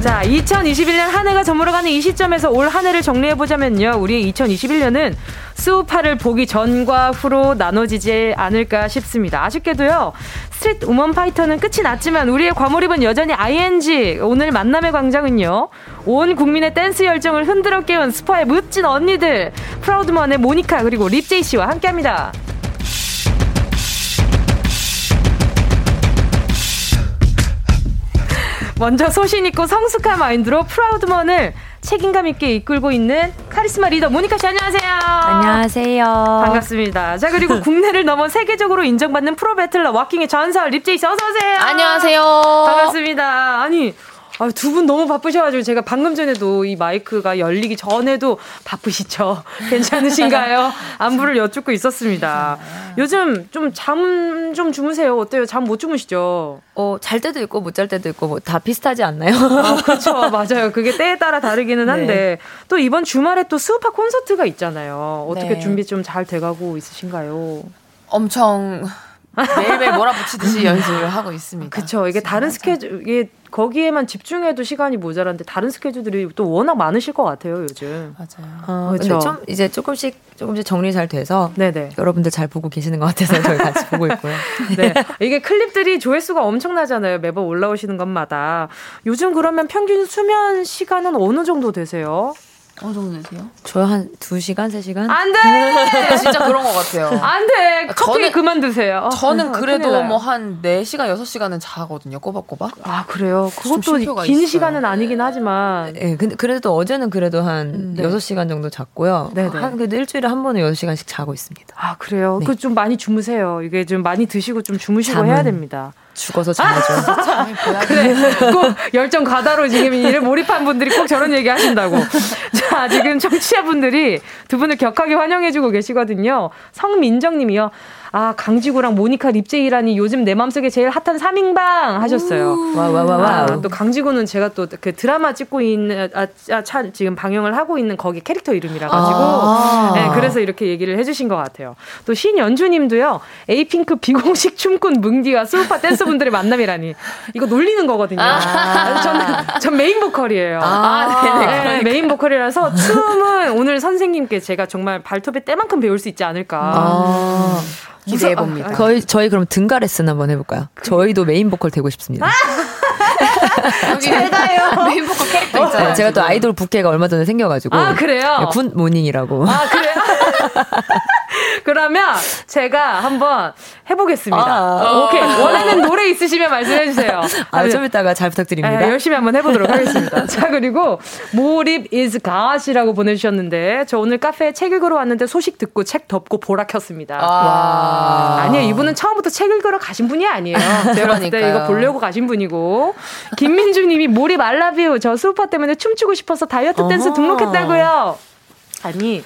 자, 2021년 한 해가 저물어가는 이 시점에서 올 한 해를 정리해보자면요. 우리 2021년은 스우파를 보기 전과 후로 나눠지지 않을까 싶습니다. 아쉽게도요. 스트릿 우먼 파이터는 끝이 났지만 우리의 과몰입은 여전히 ING. 오늘 만남의 광장은요. 온 국민의 댄스 열정을 흔들어 깨운 스우파의 멋진 언니들. 프라우드먼의 모니카 그리고 립제이 씨와 함께합니다. 먼저 소신 있고 성숙한 마인드로 프라우드먼을 책임감 있게 이끌고 있는 카리스마 리더 모니카 씨 안녕하세요. 안녕하세요. 반갑습니다. 자 그리고 국내를 넘어 세계적으로 인정받는 프로 battler waacking의 전설 립제이 씨 어서 오세요. 안녕하세요. 반갑습니다. 아니 아, 두 분 너무 바쁘셔가지고 제가 방금 전에도 이 마이크가 열리기 전에도 바쁘시죠? 괜찮으신가요? 안부를 여쭙고 있었습니다. 요즘 좀 잠좀 주무세요. 어때요? 잠 못 주무시죠? 어, 잘 때도 있고 못 잘 때도 있고 뭐 다 비슷하지 않나요? 아, 그렇죠. 맞아요. 그게 때에 따라 다르기는 네. 한데 네. 또 이번 주말에 또 스우파 콘서트가 있잖아요. 어떻게 네. 준비 좀 잘 돼가고 있으신가요? 엄청 매일매일 몰아붙이듯이 연습을 하고 있습니다. 그렇죠. 이게 다른 스케줄 이게 거기에만 집중해도 시간이 모자란데 다른 스케줄들이 또 워낙 많으실 것 같아요 요즘. 맞아요. 어, 그렇죠. 좀 이제 조금씩 조금씩 정리 잘 돼서 네네. 여러분들 잘 보고 계시는 것 같아서 저희 같이 보고 있고요. 네. 이게 클립들이 조회수가 엄청나잖아요. 매번 올라오시는 것마다. 요즘 그러면 평균 수면 시간은 어느 정도 되세요? 어느 정도 되세요? 저요 한 2시간, 3시간? 안 돼! 진짜 그런 것 같아요. 안 돼! 커피 저는, 그만 드세요. 저는 그래도 뭐 한 4시간, 6시간은 자거든요, 꼬박꼬박. 아, 그래요? 그것도 긴 있어요. 시간은 아니긴 하지만. 예, 네, 근데 그래도 어제는 그래도 한 음, 네. 6시간 정도 잤고요. 네네. 한, 그래도 일주일에 한 번에 6시간씩 자고 있습니다. 아, 그래요? 네. 그좀 많이 주무세요. 이게 좀 많이 드시고 좀 주무시고 해야 됩니다. 죽어서 자야죠. 아, 그래. 꼭 열정 가다로 지금 일을 몰입한 분들이 꼭 저런 얘기 하신다고. 자, 지금 청취자분들이 두 분을 격하게 환영해주고 계시거든요. 성민정 님이요. 아, 강지구랑 모니카 립제이라니 요즘 내 맘속에 제일 핫한 3인방 하셨어요. 와, 와, 와, 와. 아, 또 강지구는 제가 또 그 드라마 찍고 있는, 아, 아, 차, 지금 방영을 하고 있는 거기 캐릭터 이름이라가지고. 아~ 네, 그래서 이렇게 얘기를 해주신 것 같아요. 또 신연주 님도요, 에이핑크 비공식 춤꾼 뭉디와 스우파 댄서분들의 만남이라니. 이거 놀리는 거거든요. 아~ 저는, 전 메인 보컬이에요. 아, 네네. 네, 네 메인 보컬이라서 춤은 오늘 선생님께 제가 정말 발톱에 때만큼 배울 수 있지 않을까. 아~ 기대해 봅니다. 거의 저희 그럼 등가 레슨 한번 해볼까요? 저희도 메인 보컬 되고 싶습니다. 제가요. 메인 보컬 캐릭터 있잖아요. 제가 또 아이돌 부캐가 얼마 전에 생겨가지고. 아 그래요? 네, 굿 모닝이라고. 아 그래요? 그러면 제가 한번 해보겠습니다. 아, 오케이. 원하는 노래 있으시면 말씀해 주세요. 아, 좀 이따가 잘 부탁드립니다. 네, 열심히 한번 해보도록 하겠습니다. 자, 그리고 몰입 is god이라고 보내주셨는데 저 오늘 카페에 책 읽으러 왔는데 소식 듣고 책 덮고 보라 켰습니다. 와. 아니요, 이분은 처음부터 책 읽으러 가신 분이 아니에요. 제가 봤을 때 이거 보려고 가신 분이고. 김민주 님이 몰입 알라뷰 저 수우파 때문에 춤추고 싶어서 다이어트 댄스 등록했다고요. 아니,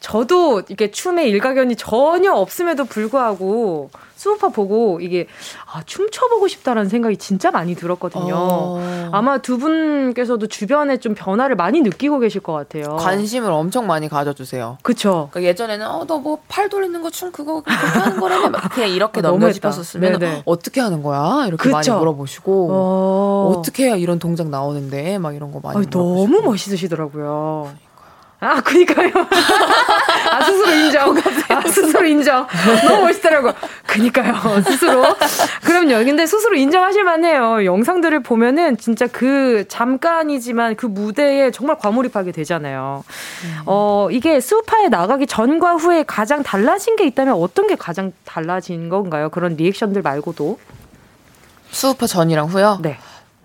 저도 이게 춤에 일가견이 전혀 없음에도 불구하고 수우파 보고 이게 아, 춤춰보고 싶다라는 생각이 진짜 많이 들었거든요. 어. 아마 두 분께서도 주변에 좀 변화를 많이 느끼고 계실 것 같아요. 관심을 엄청 많이 가져주세요. 그쵸. 그러니까 예전에는 어, 너 뭐 팔 돌리는 거 춤 그거 하는 거라며 그냥 이렇게 아, 넘겨짚었었으면 어떻게 하는 거야? 이렇게 그쵸? 많이 물어보시고 어. 떻게 해야 이런 동작 나오는데 막 이런 거 많이 아니, 너무 멋있으시더라고요. 아, 그니까요. 아, 스스로 인정. 아, 스스로 인정. 너무 멋있더라고. 그니까요. 스스로. 그럼요. 근데 스스로 인정하실 만 해요. 영상들을 보면은 진짜 그 잠깐이지만 그 무대에 정말 과몰입하게 되잖아요. 음. 어, 이게 수파에 나가기 전과 후에 가장 달라진 게 있다면 어떤 게 가장 달라진 건가요? 그런 리액션들 말고도. 수우파 전이랑 후요? 네.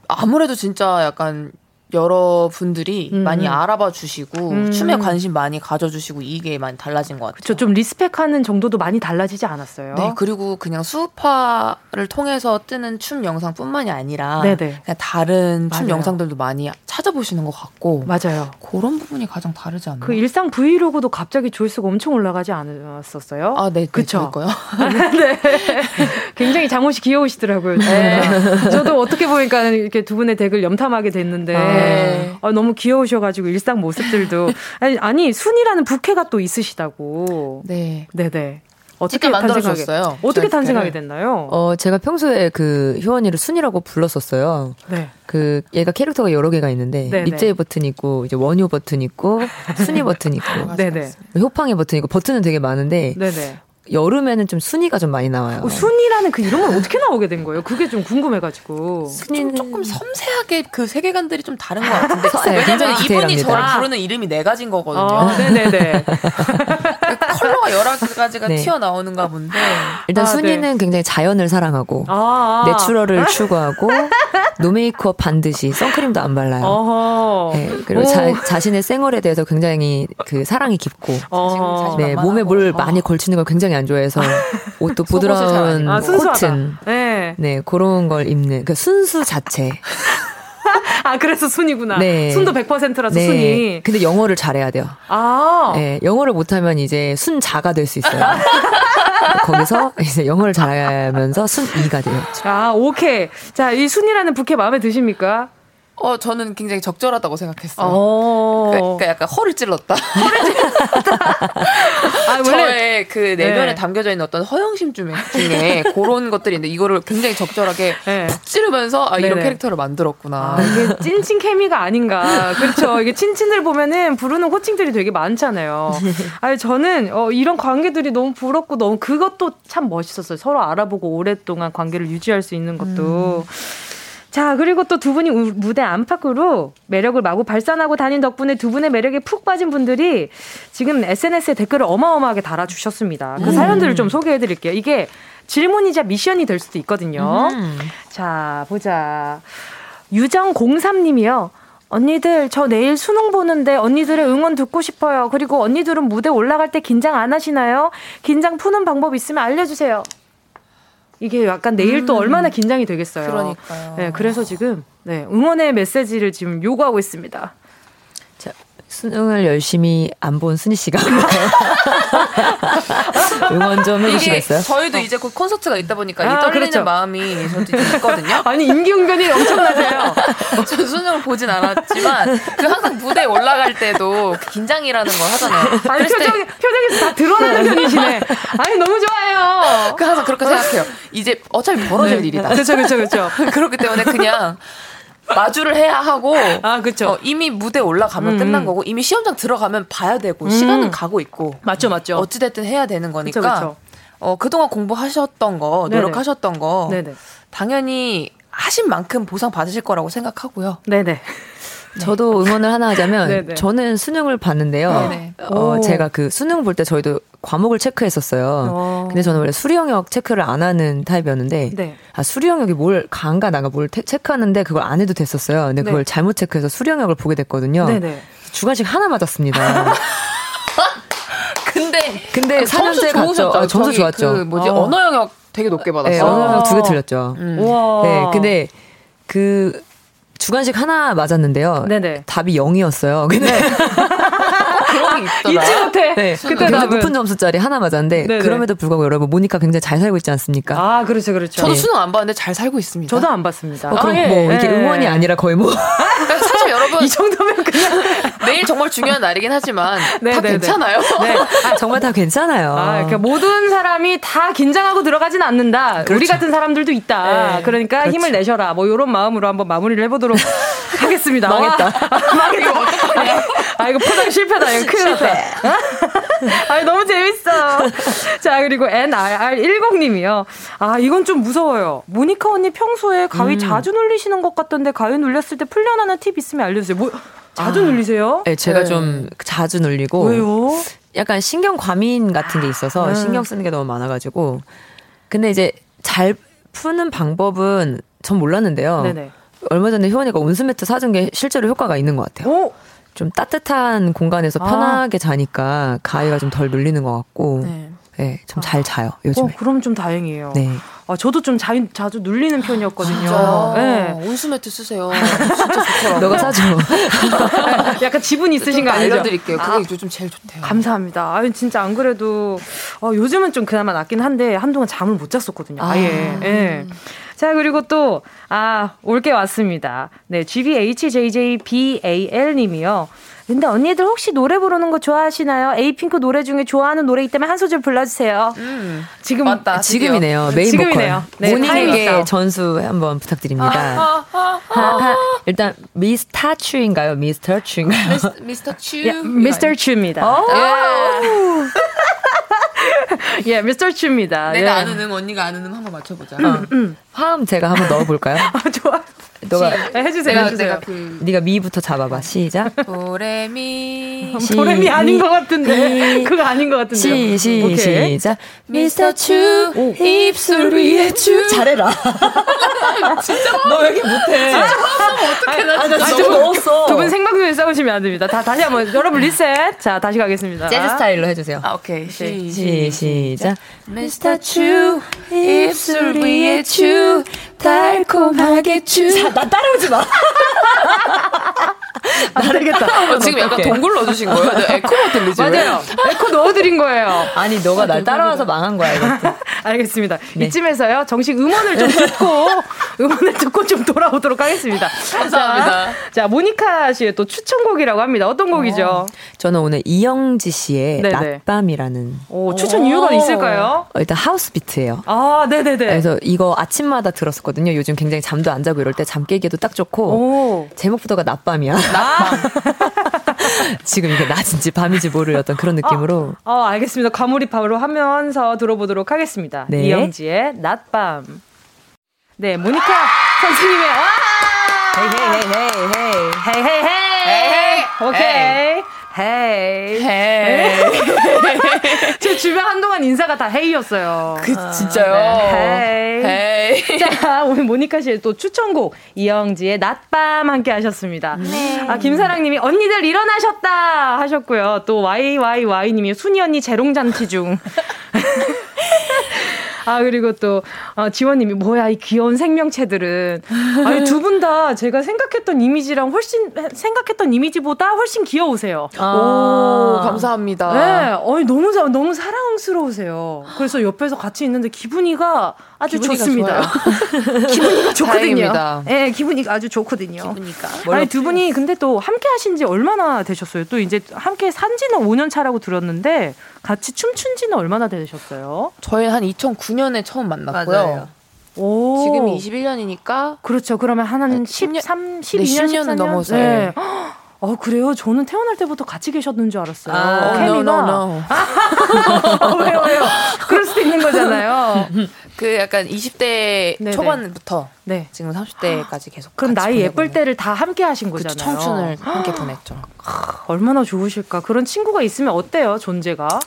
아무래도 진짜 약간 여러분들이 음. 많이 알아봐 주시고 음. 춤에 관심 많이 가져 주시고 이게 많이 달라진 것 같아요. 그렇죠. 좀 리스펙하는 정도도 많이 달라지지 않았어요. 네. 그리고 그냥 수파를 통해서 뜨는 춤 영상뿐만이 아니라 네네. 그냥 다른 춤 맞아요. 영상들도 많이 찾아보시는 것 같고 맞아요. 그런 부분이 가장 다르지 않나요? 그 일상 브이로그도 갑자기 조회수가 엄청 올라가지 않았었어요? 아, 네. 그렇죠. 네, 네. 굉장히 장모씨 귀여우시더라고요. 네. 저도 어떻게 보니까 이렇게 두 분의 덱을 염탐하게 됐는데 아. 네. 아, 너무 귀여우셔가지고 일상 모습들도 아니, 아니 순이라는 부캐가 또 있으시다고. 네. 네 네. 어떻게 만들어졌어요? 어떻게 탄생하게 됐나요? 어, 제가 평소에 그 효원이를 순이라고 불렀었어요. 네. 그 얘가 캐릭터가 여러 개가 있는데 네네. 립제이 버튼 있고 이제 원효 버튼 있고 순이 버튼 있고 네네. 효팡의 버튼 있고 버튼은 되게 많은데 네네. 여름에는 좀 순위가 좀 많이 나와요. 어, 순위라는 그 이름은 어떻게 나오게 된 거예요? 그게 좀 궁금해가지고. 순위는 조금 섬세하게 그 세계관들이 좀 다른 것 같은데. 네, 굉장히 이분이 저를 부르는 이름이 네 가지인 거거든요. 어, 네네네. 컬러가 여러 가지가 네. 튀어나오는가 본데. 일단 아, 순위는 네. 굉장히 자연을 사랑하고 아, 아. 내추럴을 추구하고 노메이크업 반드시 선크림도 안 발라요. 네, 그리고 자, 자신의 생얼에 대해서 굉장히 그 사랑이 깊고 네, 몸에 뭘 많이 걸치는 걸 굉장히 안 좋아해서 옷도 부드러운 아, 코튼, 네. 네 그런 걸 입는 그 순수 자체. 아, 그래서 순이구나. 네. 순도 100%라서 네. 순이. 근데 영어를 잘해야 돼요. 아. 네, 영어를 못하면 이제 순자가 될 수 있어요. 거기서 이제 영어를 잘하면서 순이가 돼요. 아, 오케이. 자, 이 순이라는 부캐 마음에 드십니까? 어, 저는 굉장히 적절하다고 생각했어요. 어. 그러니까, 약간 허를 찔렀다. 허를 찔렀다. 아, 원래 저의 그 내면에 네. 담겨져 있는 어떤 허영심 중에, 중에 그런 것들이 있는데 이거를 굉장히 적절하게 네. 푹 찌르면서 아, 이런 네네. 캐릭터를 만들었구나. 아, 이게 찐친 케미가 아닌가. 그렇죠. 이게 친친들 보면은 부르는 호칭들이 되게 많잖아요. 아니, 저는 어, 이런 관계들이 너무 부럽고 너무 그것도 참 멋있었어요. 서로 알아보고 오랫동안 관계를 유지할 수 있는 것도. 음. 자, 그리고 또 두 분이 무대 안팎으로 매력을 마구 발산하고 다닌 덕분에 두 분의 매력에 푹 빠진 분들이 지금 SNS에 댓글을 어마어마하게 달아주셨습니다. 그 음. 사연들을 좀 소개해 드릴게요. 이게 질문이자 미션이 될 수도 있거든요. 음. 자, 보자. 유정03님이요. 언니들, 저 내일 수능 보는데 언니들의 응원 듣고 싶어요. 그리고 언니들은 무대 올라갈 때 긴장 안 하시나요? 긴장 푸는 방법 있으면 알려주세요. 이게 약간 내일 음. 또 얼마나 긴장이 되겠어요. 그러니까요. 네, 그래서 지금 네, 응원의 메시지를 지금 요구하고 있습니다. 수능을 열심히 안 본 순희 씨가 응원 좀 해주시겠어요? 저희도 이제 곧 콘서트가 있다 보니까 아, 떨리는 그렇죠. 마음이 저도 있거든요. 아니 임기응변이 엄청나세요. 전 수능을 보진 않았지만 그 항상 무대에 올라갈 때도 그 긴장이라는 걸 하잖아요. 아니 표정 때... 표정에서 다 드러나는 편이시네. 아니 너무 좋아요. 그 항상 그렇게 생각해요. 이제 어차피 벌어질 네. 일이다. 그렇죠 그렇죠 그렇죠. 그렇기 때문에 그냥 마주를 해야 하고 아 그렇죠. 어, 이미 무대 올라가면 음. 끝난 거고 이미 시험장 들어가면 봐야 되고 음. 시간은 가고 있고 맞죠 맞죠. 어찌 됐든 해야 되는 거니까. 그쵸, 그쵸. 어 그동안 공부하셨던 거 노력하셨던 거 네네. 당연히 하신 만큼 보상 받으실 거라고 생각하고요. 네네. 저도 응원을 하나 하자면 저는 수능을 봤는데요. 어, 제가 그 수능 볼 때 저희도 과목을 체크했었어요. 어. 근데 저는 원래 수리 영역 체크를 안 하는 타입이었는데 네. 아 수리 영역이 뭘 강가 나가 뭘 테, 체크하는데 그걸 안 해도 됐었어요. 근데 네. 그걸 잘못 체크해서 수리 영역을 보게 됐거든요. 네네. 주관식 하나 맞았습니다. 근데 근데 사년제 갔죠. 아, 점수 좋았죠. 그 뭐지 어. 언어 영역 되게 높게 받았어요. 네, 언어 영역 두 개 틀렸죠. 음. 네, 근데 그 주관식 하나 맞았는데요. 네네. 답이 0이었어요. 근데 네. 잊지 못해. 네. 그때 굉장히 높은 점수짜리 하나 맞았는데 네네. 그럼에도 불구하고 여러분 모니카 굉장히 잘 살고 있지 않습니까? 아 그렇죠 그렇죠. 저도 네. 수능 안 봤는데 잘 살고 있습니다. 저도 안 봤습니다. 어, 그럼 아, 예. 뭐 이게 예. 응원이 아니라 거의 뭐 사실 여러분 이 정도면 그냥 내일 정말 중요한 날이긴 하지만 네네네. 다 괜찮아요. 네. 아, 정말 다 괜찮아요. 아, 그러니까 모든 사람이 다 긴장하고 들어가진 않는다. 그렇죠. 우리 같은 사람들도 있다. 네. 그러니까 그렇죠. 힘을 내셔라. 뭐 이런 마음으로 한번 마무리를 해보도록 하겠습니다. 망했다. 아, 망했다. 아, 이거 포장 실패다. 이거 큰일 났다. 아, 너무 재밌어. 자, 그리고 NRR10님이요. 아, 이건 좀 무서워요. 모니카 언니 평소에 가위 음. 자주 눌리시는 것 같던데 가위 눌렸을 때 풀려나는 팁 있으면 알려주세요. 뭐, 자주 아, 눌리세요? 네, 제가 네. 좀 자주 눌리고. 왜요? 약간 신경 과민 같은 게 있어서 아, 신경 쓰는 게 너무 많아가지고. 근데 이제 잘 푸는 방법은 전 몰랐는데요. 네네. 얼마 전에 효원이가 온수매트 사준 게 실제로 효과가 있는 것 같아요. 오? 좀 따뜻한 공간에서 아. 편하게 자니까 가위가 좀 덜 눌리는 것 같고. 네. 네, 좀잘 아. 자요 요즘에. 어, 그럼 좀 다행이에요. 네. 아, 저도 좀 자, 자주 눌리는 편이었거든요. 진짜? 네. 온수매트 쓰세요. 진짜 좋더라고. 너가 사줘. 약간 지분 있으신 거 아니죠? 알려드릴게요. 그게 아, 요즘 제일 좋대요. 감사합니다. 아, 진짜 안 그래도 어, 요즘은 좀 그나마 낫긴 한데 한동안 잠을 못 잤었거든요. 아예. 아. 예. 자, 그리고 또, 아, 올게 왔습니다. 네, GBHJJBAL 님이요. 근데 언니들 혹시 노래 부르는 거 좋아하시나요? 에이핑크 노래 중에 좋아하는 노래 있다면 한 소절 불러주세요. 음, 지금 맞다, 지금이네요. 메인 지금이네요. 보컬. 네, 모닝에게 전수 한번 부탁드립니다. 아, 아, 아, 일단 미스터 추인가요? 미스터 추인가요? 미스터 추. 미스터 추입니다. 예, 미스터 추입니다. 내가 예. 아는 음, 언니가 아는 음 한번 맞춰보자. 음, 음. 화음 제가 한번 넣어볼까요? 아, 좋아. 너가 네, 해주세요. 내가, 해주세요. 내가 그... 네가 미부터 잡아봐. 시작. 도레미. 도레미 아닌 것 같은데. 그거 아닌 것 같은데. 시, 시, 시작. 미스터 추 입술 위에 추. 잘해라. 진짜 너왜 이렇게 못해? 진짜 어떻게 나 진짜 아, 너무 넣었어. 두분 생방송에 싸우시면 안 됩니다. 다 다시 한번 여러분 리셋. 자 다시 가겠습니다. 재즈 스타일로 해주세요. 아 오케이. 시, 시, 시작. 미스터 추 입술 위에 추 달콤하게 추. 자, 나 따라오지 마. 나르겠다. 어, 지금 약간 동굴 넣어주 신 거예요? 에코가 들리지? 맞아요. 에코 넣어드린 거예요. 아니, 너가 날 따라와서 망한 거야, 이것도. 알겠습니다. 네. 이쯤에서요, 정식 음원을 좀 듣고, 음원을 듣고 좀 돌아오도록 하겠습니다. 감사합니다. 자, 자, 모니카 씨의 또 추천곡이라고 합니다. 어떤 곡이죠? 어, 저는 오늘 이영지 씨의 네네. 낮밤이라는. 오, 추천 이유가 있을까요? 어, 일단 하우스 비트예요. 아, 네네네. 그래서 이거 아침마다 들었었거든요. 요즘 굉장히 잠도 안 자고 이럴 때 잠 깨기에도 딱 좋고. 오. 제목부터가 낮밤이야. 낮? 지금 이게 낮인지 밤인지 모를 어떤 그런 느낌으로. 어, 어 알겠습니다. 과몰입으로 하면서 들어보도록 하겠습니다. 네. 이영지의 낮밤. 네, 모니카 선생님의 와! 헤이 헤이 헤이 hey hey hey hey 오케이. hey. hey. 제 주변 한동안 인사가 다 hey였어요. 그, 진짜요? 네. hey. hey. 자, 오늘 모니카 씨의 또 추천곡, 이영지의 낮밤 함께 하셨습니다. 네. 아, 김사랑 님이 언니들 일어나셨다 하셨고요. 또 YYY 님이 순이 언니 재롱잔치 중. 아, 그리고 또, 어, 지원님이, 뭐야, 이 귀여운 생명체들은. 아니, 두 분 다 제가 생각했던 이미지랑 훨씬, 생각했던 이미지보다 훨씬 귀여우세요. 아, 오, 감사합니다. 네, 어이, 너무, 너무 사랑스러우세요. 그래서 옆에서 같이 있는데 기분이가 아주 기분이가 좋습니다. 기분이가 좋거든요. 네, 기분이가 아주 좋거든요. 기분이가. 아니, 두 분이 근데 또 함께 하신 지 얼마나 되셨어요? 또 이제 함께 산 지는 5년 차라고 들었는데, 같이 춤춘 지는 얼마나 되셨어요? 저희 한 2009 년에 처음 만났고요. 맞아요. 오. 지금 21년이니까. 그렇죠. 그러면 한 13, 12년, 네, 14년 넘어서. 네. 어, 그래요? 저는 태어날 때부터 같이 계셨는 줄 알았어요. 아, 케미가. No, no, no. 어, 왜요, 왜요? 그럴 수도 있는 거잖아요. 그 약간 20대 네네. 초반부터 네. 지금 30대까지 계속. 그럼 나이 예쁠 때를 다 함께 하신 거잖아요. 그쵸, 청춘을 함께 보냈죠. 얼마나 좋으실까. 그런 친구가 있으면 어때요, 존재가?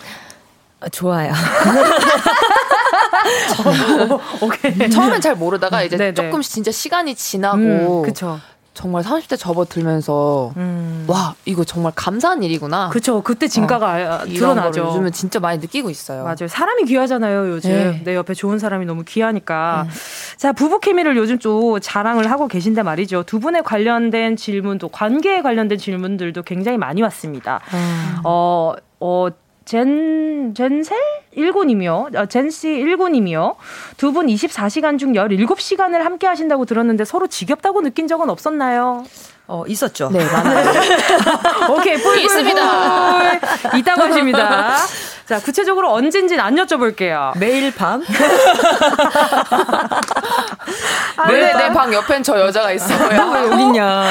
아, 좋아요. 오케이. 처음엔 잘 모르다가 이제 네네. 조금씩 진짜 시간이 지나고 음, 그쵸. 정말 30대 접어들면서 음. 와 이거 정말 감사한 일이구나. 그렇죠. 그때 진가가 어, 드러나죠. 요즘은 진짜 많이 느끼고 있어요. 맞아요. 사람이 귀하잖아요. 요즘 네. 내 옆에 좋은 사람이 너무 귀하니까. 음. 자 부부 케미를 요즘 또 자랑을 하고 계신데 말이죠. 두 분에 관련된 질문도 관계에 관련된 질문들도 굉장히 많이 왔습니다. 음. 어 어. 젠, 젠셀? 1군이며, 어, 젠씨 1군이며, 두 분 24시간 중 17시간을 함께 하신다고 들었는데 서로 지겹다고 느낀 적은 없었나요? 어, 있었죠. 네, 많아요. 오케이, 뿔 있습니다. 있다고 하십니다. 자, 구체적으로 언젠지는 안 여쭤볼게요. 매일 밤? 아, 왜내 방 옆엔 저 여자가 있어? 왜 여기 있냐?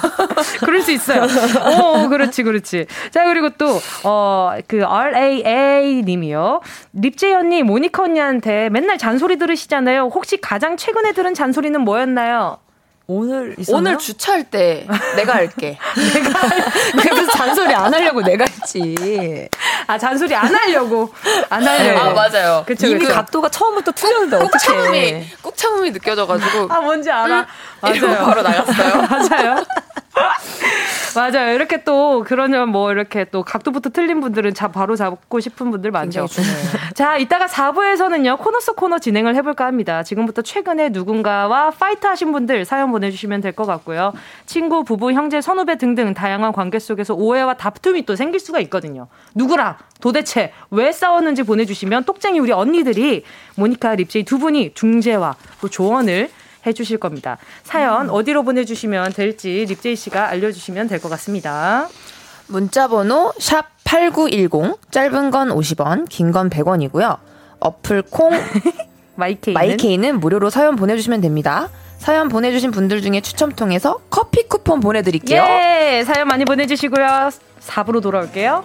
그럴 수 있어요. 오, 그렇지, 그렇지. 자, 그리고 또, 어, 그, RAA 님이요. 립제이 언니, 모니카 언니한테 맨날 잔소리 들으시잖아요. 혹시 가장 최근에 들은 잔소리는 뭐였나요? 오늘 있었나요? 오늘 주차할 때 내가 할게. 내가 그래서 잔소리 안 하려고 내가 했지. 아 잔소리 안 하려고 안 하려고. 아 맞아요. 그쵸, 이미 그쵸. 각도가 처음부터 틀렸는데 꾹 참음이 꾹 참음이 느껴져가지고. 아 뭔지 알아. 음, 맞아요. 바로 나갔어요. 맞아요. 맞아요. 이렇게 또 그러면 뭐 이렇게 또 각도부터 틀린 분들은 자 바로 잡고 싶은 분들 많죠. 자, 이따가 4부에서는요. 코너 속 코너 진행을 해볼까 합니다. 지금부터 최근에 누군가와 fight 하신 분들 사연 보내주시면 될 것 같고요. 친구, 부부, 형제, 선후배 등등 다양한 관계 속에서 오해와 다툼이 또 생길 수가 있거든요. 누구랑 도대체 왜 싸웠는지 보내주시면 똑쟁이 우리 언니들이 모니카 립제이 두 분이 중재와 조언을 해주실 겁니다. 사연 음. 어디로 보내주시면 될지 립제이 씨가 알려주시면 될 것 같습니다. 문자번호 샵 8910, 짧은 건 50원, 긴 건 100원이고요. 어플 콩, 마이케이는? 마이케이는 무료로 사연 보내주시면 됩니다. 사연 보내주신 분들 중에 추첨 통해서 커피 쿠폰 보내드릴게요. 예, 사연 많이 보내주시고요. 4부로 돌아올게요.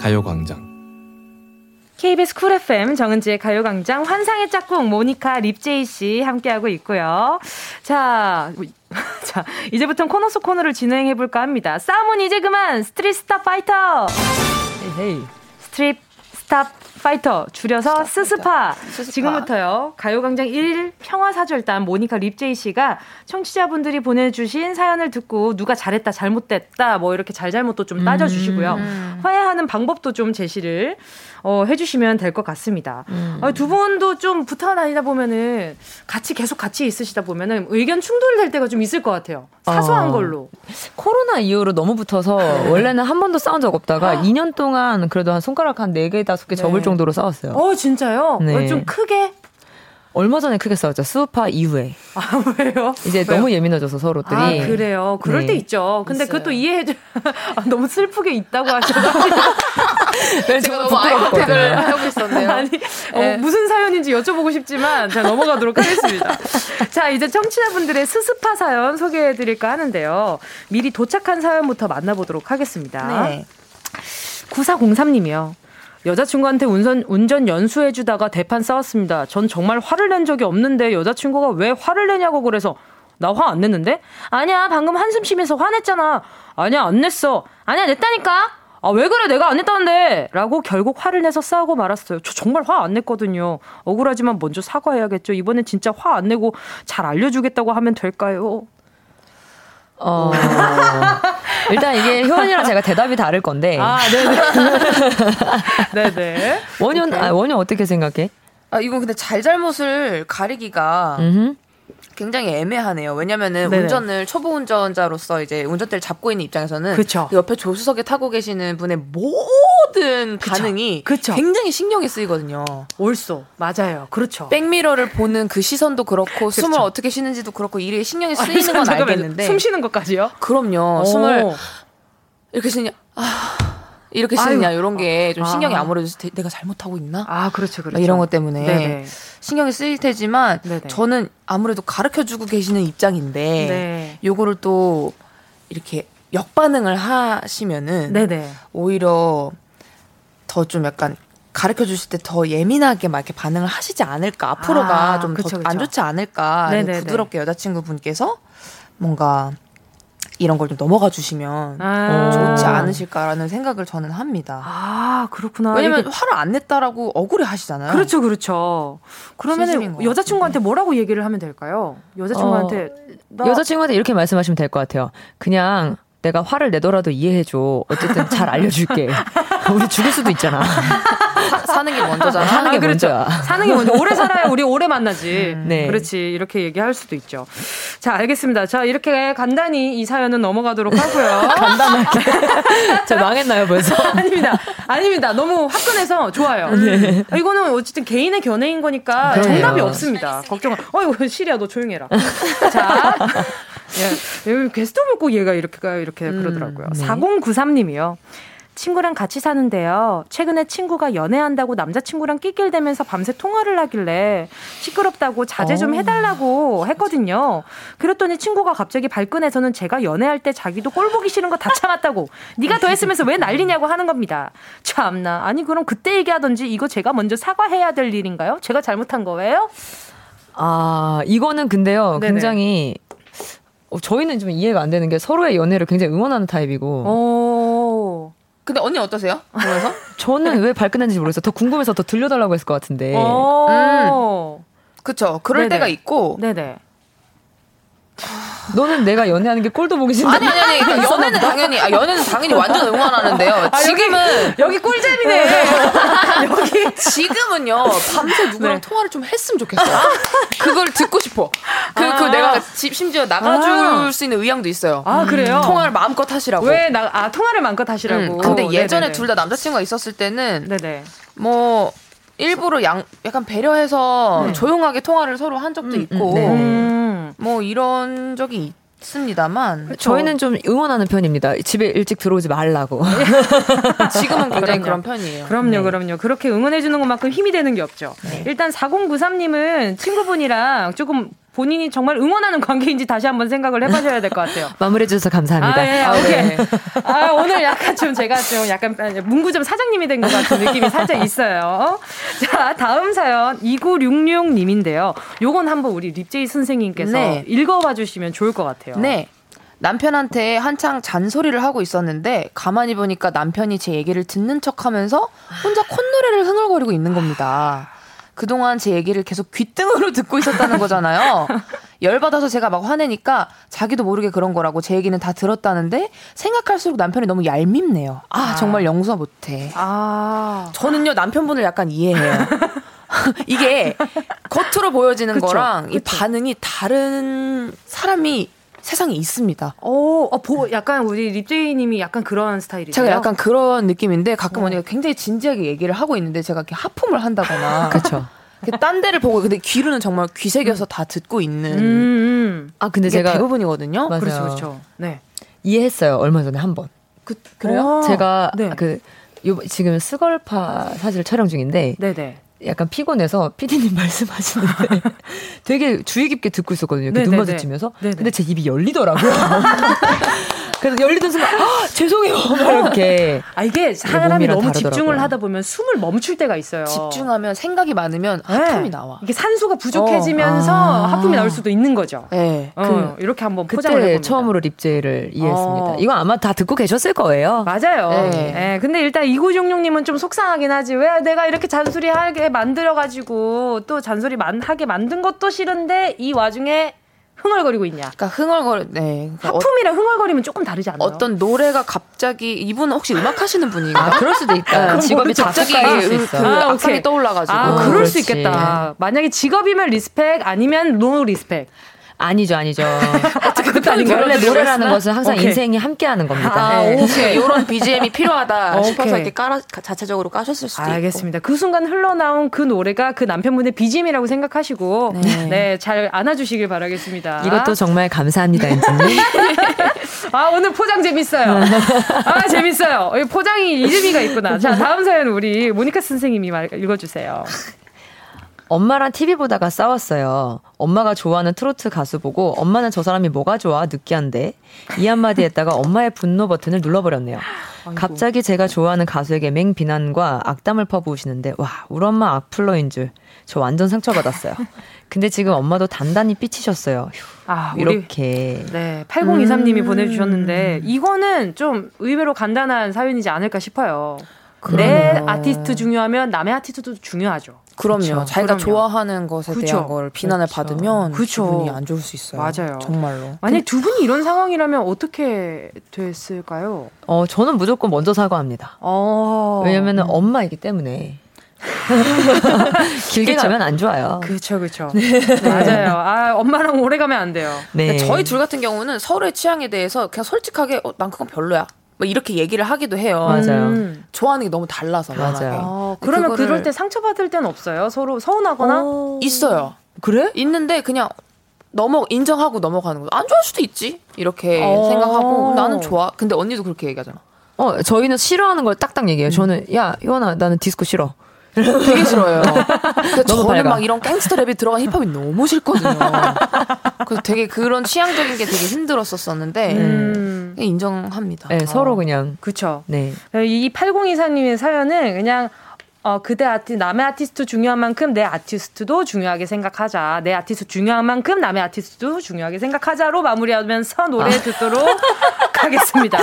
가요광장 KBS 쿨 FM 정은지의 가요광장 환상의 짝꿍 모니카 립제이 씨 함께하고 있고요. 자, 자 이제부터 코너 속 코너를 진행해 볼까 합니다. 싸움은 이제 그만 스트릿 스타 파이터. hey 스트릿 스타 파이터 줄여서 스스파. 스스파. 지금부터요. 가요광장 1 평화사절단 모니카 립제이 씨가 청취자분들이 보내주신 사연을 듣고 누가 잘했다 잘못됐다 뭐 이렇게 잘잘못도 좀 따져주시고요. 음. 화해하는 방법도 좀 제시를 어, 해주시면 될 것 같습니다. 음. 아, 두 분도 좀 붙어 다니다 보면은 같이 계속 같이 있으시다 보면은 의견 충돌될 때가 좀 있을 것 같아요. 사소한 어. 걸로. 코로나 이후로 너무 붙어서 원래는 한 번도 싸운 적 없다가 2년 동안 그래도 한 손가락 한 4개, 5개 접을 네. 정도로 싸웠어요. 어, 진짜요? 네. 어, 좀 크게? 얼마 전에 크게 싸웠죠. 수우파 이후에. 아, 왜요? 이제 왜요? 너무 예민해져서 서로들이. 아, 그래요. 그럴 네. 때 있죠. 근데. 그것도 이해해줘. 아, 너무 슬프게 있다고 하셔가지고. 네, 제가 너무 아이컨택을 하고 있었네요. 아니, 어, 네. 무슨 사연인지 여쭤보고 싶지만, 자, 넘어가도록 하겠습니다. 자, 이제 청취자분들의 스스파 사연 소개해드릴까 하는데요. 미리 도착한 사연부터 만나보도록 하겠습니다. 네. 9403님이요. 여자친구한테 운전, 운전 연수해주다가 대판 싸웠습니다. 전 정말 화를 낸 적이 없는데 여자친구가 왜 화를 내냐고 그래서 나 화 안 냈는데? 아니야, 방금 한숨 쉬면서 화냈잖아. 아니야, 안 냈어. 아니야, 냈다니까? 아, 왜 그래? 내가 안 냈다는데! 라고 결국 화를 내서 싸우고 말았어요. 저 정말 화 안 냈거든요. 억울하지만 먼저 사과해야겠죠. 이번엔 진짜 화 안 내고 잘 알려주겠다고 하면 될까요? 어. 일단 이게 효원이랑 제가 대답이 다를 건데. 아, 네네. 네네. 원효, 아, 원효 어떻게 생각해? 아, 이거 근데 잘잘못을 가리기가 음흠. 굉장히 애매하네요. 왜냐면은 네네. 운전을 초보 운전자로서 이제 운전대를 잡고 있는 입장에서는 그쵸. 옆에 조수석에 타고 계시는 분의 모든 그쵸. 반응이 그쵸. 굉장히 신경이 쓰이거든요. 옳소. 맞아요. 그렇죠. 백미러를 보는 그 시선도 그렇고 숨을 어떻게 쉬는지도 그렇고 일에 신경이 쓰이는 건 알겠는데 숨 쉬는 것까지요? 그럼요. 오. 숨을 이렇게 쉬냐. 아 이렇게 쓰느냐 이런 게 좀 신경이 아. 무래도 내가 잘못하고 있나? 아 그렇죠, 그렇죠. 이런 것 때문에 네네. 신경이 쓰일 테지만 네네. 저는 아무래도 가르쳐 주고 계시는 입장인데 네. 요거를 또 이렇게 역반응을 하시면은 네네. 오히려 더 좀 약간 가르쳐 주실 때 더 예민하게 막 이렇게 반응을 하시지 않을까 앞으로가 아, 좀더안 좋지 않을까 부드럽게 여자친구 분께서 뭔가 이런 걸 좀 넘어가 주시면 아~ 좋지 않으실까라는 생각을 저는 합니다. 아 그렇구나. 왜냐면 이게... 화를 안 냈다라고 억울해 하시잖아요. 그렇죠, 그렇죠. 그러면 여자친구한테 뭐라고 얘기를 하면 될까요? 여자친구한테 어, 나... 여자친구한테 이렇게 말씀하시면 될 것 같아요. 그냥 내가 화를 내더라도 이해해줘. 어쨌든 잘 알려줄게. 우리 죽을 수도 있잖아. 사, 는게 먼저잖아. 사는 게 아, 그렇죠. 먼저야. 사는 게 먼저. 오래 살아야 우리 오래 만나지. 음. 네. 그렇지. 이렇게 얘기할 수도 있죠. 자, 알겠습니다. 자, 이렇게 간단히 이 사연은 넘어가도록 하고요. 간단하게. 저 망했나요, 벌써? 아닙니다. 아닙니다. 너무 화끈해서 좋아요. 네. 이거는 어쨌든 개인의 견해인 거니까 그래요. 정답이 없습니다. 걱정. 어이구, 시리야, 너 조용해라. 자. 예, 게스트 오면 꼭 얘가 이렇게, 이렇게 음, 그러더라고요. 네. 4093님이요. 친구랑 같이 사는데요. 최근에 친구가 연애한다고 남자친구랑 낄낄대면서 밤새 통화를 하길래 시끄럽다고 자제 좀 어. 해달라고 했거든요. 그랬더니 친구가 갑자기 발끈해서는 제가 연애할 때 자기도 꼴 보기 싫은 거 다 참았다고 네가 더 했으면서 왜 난리냐고 하는 겁니다. 참나. 아니 그럼 그때 얘기하던지 이거 제가 먼저 사과해야 될 일인가요? 제가 잘못한 거예요? 아 이거는 근데요 네네. 굉장히 어, 저희는 좀 이해가 안 되는 게 서로의 연애를 굉장히 응원하는 타입이고. 오. 근데 언니 어떠세요? 보면서? 저는 왜 발끈했는지 모르겠어요. 더 궁금해서 더 들려달라고 했을 것 같은데. 음. 그쵸. 그럴 네네. 때가 있고. 네네. 너는 내가 연애하는 게 꼴도 보기 싫다. 아니 아니 아니. 그러니까 연애는 당연히 아 연애는 당연히 완전 응원하는데요. 아, 지금은 여기, 여기 꿀잼이네. 여기 지금은요. 밤새 누구랑 네. 통화를 좀 했으면 좋겠어. 그걸 듣고 싶어. 그, 그 아. 그 내가 집 심지어 나가줄 아. 수 있는 의향도 있어요. 아 그래요? 통화를 마음껏 하시라고. 왜 나 아 통화를 마음껏 하시라고. 음, 근데 예전에 둘 다 남자친구가 있었을 때는 네네. 뭐 일부러 양 약간 배려해서 네. 조용하게 통화를 서로 한 적도 음, 있고 네. 음. 뭐 이런 적이 있습니다만. 저희는 좀 응원하는 편입니다. 집에 일찍 들어오지 말라고. 지금은 굉장히 그런 편이에요. 그럼요, 네. 그럼요. 그렇게 응원해 주는 것만큼 힘이 되는 게 없죠. 네. 일단 4093님은 친구분이랑 조금 본인이 정말 응원하는 관계인지 다시 한번 생각을 해보셔야 될 것 같아요. 마무리해 주셔서 감사합니다. 아, 예, 아, 오케이. 네. 아, 오늘 약간 좀 제가 좀 약간 문구점 사장님이 된 것 같은 느낌이 살짝 있어요. 자, 다음 사연 2966님인데요. 요건 한번 우리 립제이 선생님께서 네. 읽어봐 주시면 좋을 것 같아요. 네. 남편한테 한창 잔소리를 하고 있었는데 가만히 보니까 남편이 제 얘기를 듣는 척하면서 혼자 콧노래를 흥얼거리고 있는 겁니다. 그동안 제 얘기를 계속 귓등으로 듣고 있었다는 거잖아요. 열받아서 제가 막 화내니까 자기도 모르게 그런 거라고 제 얘기는 다 들었다는데 생각할수록 남편이 너무 얄밉네요. 아, 아. 정말 영수가 못해. 아. 저는요, 남편분을 약간 이해해요. 이게 겉으로 보여지는 그쵸, 거랑 그쵸. 이 반응이 다른 사람이 세상에 있습니다. 오, 어, 보, 약간 우리 립제이님이 약간 그런 스타일이죠. 제가 약간 그런 느낌인데 가끔 어. 언니가 굉장히 진지하게 얘기를 하고 있는데 제가 이렇게 하품을 한다거나. 그렇죠. 딴 데를 보고 근데 귀로는 정말 귀 새겨서 다 듣고 있는. 음, 음. 아 근데 제가 대부분이거든요. 맞아요. 그렇죠, 그렇죠. 네. 이해했어요 얼마 전에 한 번. 그 그래요? 제가 네. 그 요, 지금 스걸파 사실 촬영 중인데. 네네. 약간 피곤해서 피디님 말씀하시는데 되게 주의 깊게 듣고 있었거든요. 이렇게 눈 마주치면서. 근데 제 입이 열리더라고요. 그래서 열리던 순간 아, 죄송해요. 이렇게. 아 이게 사람이 너무 다르더라고요. 집중을 하다 보면 숨을 멈출 때가 있어요. 집중하면 생각이 많으면 네. 하품이 나와. 이게 산소가 부족해지면서 어. 아. 하품이 나올 수도 있는 거죠. 네. 어, 그, 이렇게 한번 포장을 해봅니다. 처음으로 립제를 이해했습니다. 어. 이거 아마 다 듣고 계셨을 거예요. 맞아요. 네. 네. 근데 일단 이구종룡님은 좀 속상하긴 하지. 왜 내가 이렇게 잔소리하게 만들어가지고 또 잔소리 하게 만든 것도 싫은데 이 와중에 흥얼거리고 있냐. 그러니까 흥얼거리, 네. 그러니까 하품이랑 흥얼거리면 조금 다르지 않나요? 어떤 노래가 갑자기 이분은 혹시 음악 하시는 분인가? 아, 그럴 수도 있다. 네, 직업이 갑자기 그, 그 아, 악상이 떠올라가지고. 아, 그럴 그렇지. 수 있겠다. 만약에 직업이면 respect 아니면 no respect. 아니죠, 아니죠. 어떻게 아닌 원래 노래라는 것은 항상 오케이. 인생이 함께하는 겁니다. 아, 네. 오케이. 이런 BGM이 필요하다 싶어서 이렇게 깔아, 자체적으로 까셨을 수도. 있고. 알겠습니다. 그 순간 흘러나온 그 노래가 그 남편분의 BGM이라고 생각하시고 네, 네잘 안아주시길 바라겠습니다. 이것도 정말 감사합니다, 엔지님. 아 오늘 포장 재밌어요. 아 재밌어요. 포장이 이름이가 있구나. 자 다음 사연 우리 모니카 선생님이 읽어주세요. 엄마랑 TV 보다가 싸웠어요. 엄마가 좋아하는 트로트 가수 보고 엄마는 저 사람이 뭐가 좋아 느끼한데 이 한마디 했다가 엄마의 분노 버튼을 눌러버렸네요. 아이고. 갑자기 제가 좋아하는 가수에게 맹 비난과 악담을 퍼부으시는데 와 우리 엄마 악플러인 줄 저 완전 상처받았어요. 근데 지금 엄마도 단단히 삐치셨어요. 휴, 아, 이렇게. 네, 8023님이 음. 보내주셨는데 이거는 좀 의외로 간단한 사연이지 않을까 싶어요. 내 아티스트 중요하면 남의 아티스트도 중요하죠. 그럼요. 그쵸, 자기가 그럼요. 좋아하는 것에 그쵸. 대한 걸 비난을 그쵸. 받으면 그쵸. 기분이 안 좋을 수 있어요. 맞아요. 정말로. 만약 두 분이 이런 상황이라면 어떻게 됐을까요? 어, 저는 무조건 먼저 사과합니다. 어. 왜냐면은 엄마이기 때문에. 길게 가면 안 좋아요. 그렇죠, 그렇죠. 맞아요. 아, 엄마랑 오래 가면 안 돼요. 네. 저희 둘 같은 경우는 서로의 취향에 대해서 그냥 솔직하게 어, 난 그건 별로야. 뭐 이렇게 얘기를 하기도 해요. 맞아요. 음. 좋아하는 게 너무 달라서 맞아요. 아, 그러면 그거를... 그럴 때 상처받을 때는 없어요? 서로 서운하거나 어... 있어요. 그래? 있는데 그냥 넘어 인정하고 넘어가는 거안 좋아할 수도 있지 이렇게 어... 생각하고 나는 좋아. 근데 언니도 그렇게 얘기하잖아. 어 저희는 싫어하는 걸 딱딱 얘기해요. 음. 저는 야 이원아 나는 디스코 싫어. 되게 싫어요. 저는 밝아. 막 이런 갱스터 랩이 들어간 힙합이 너무 싫거든요. 그래서 되게 그런 취향적인 게 되게 힘들었었었는데 음. 인정합니다. 네, 서로 그냥 그렇죠. 네. 이 8024님의 사연은 그냥 어, 그대 아티, 남의 아티스트 중요한 만큼 내 아티스트도 중요하게 생각하자. 내 아티스트 중요한 만큼 남의 아티스트도 중요하게 생각하자로 마무리하면서 노래 아. 듣도록 하겠습니다.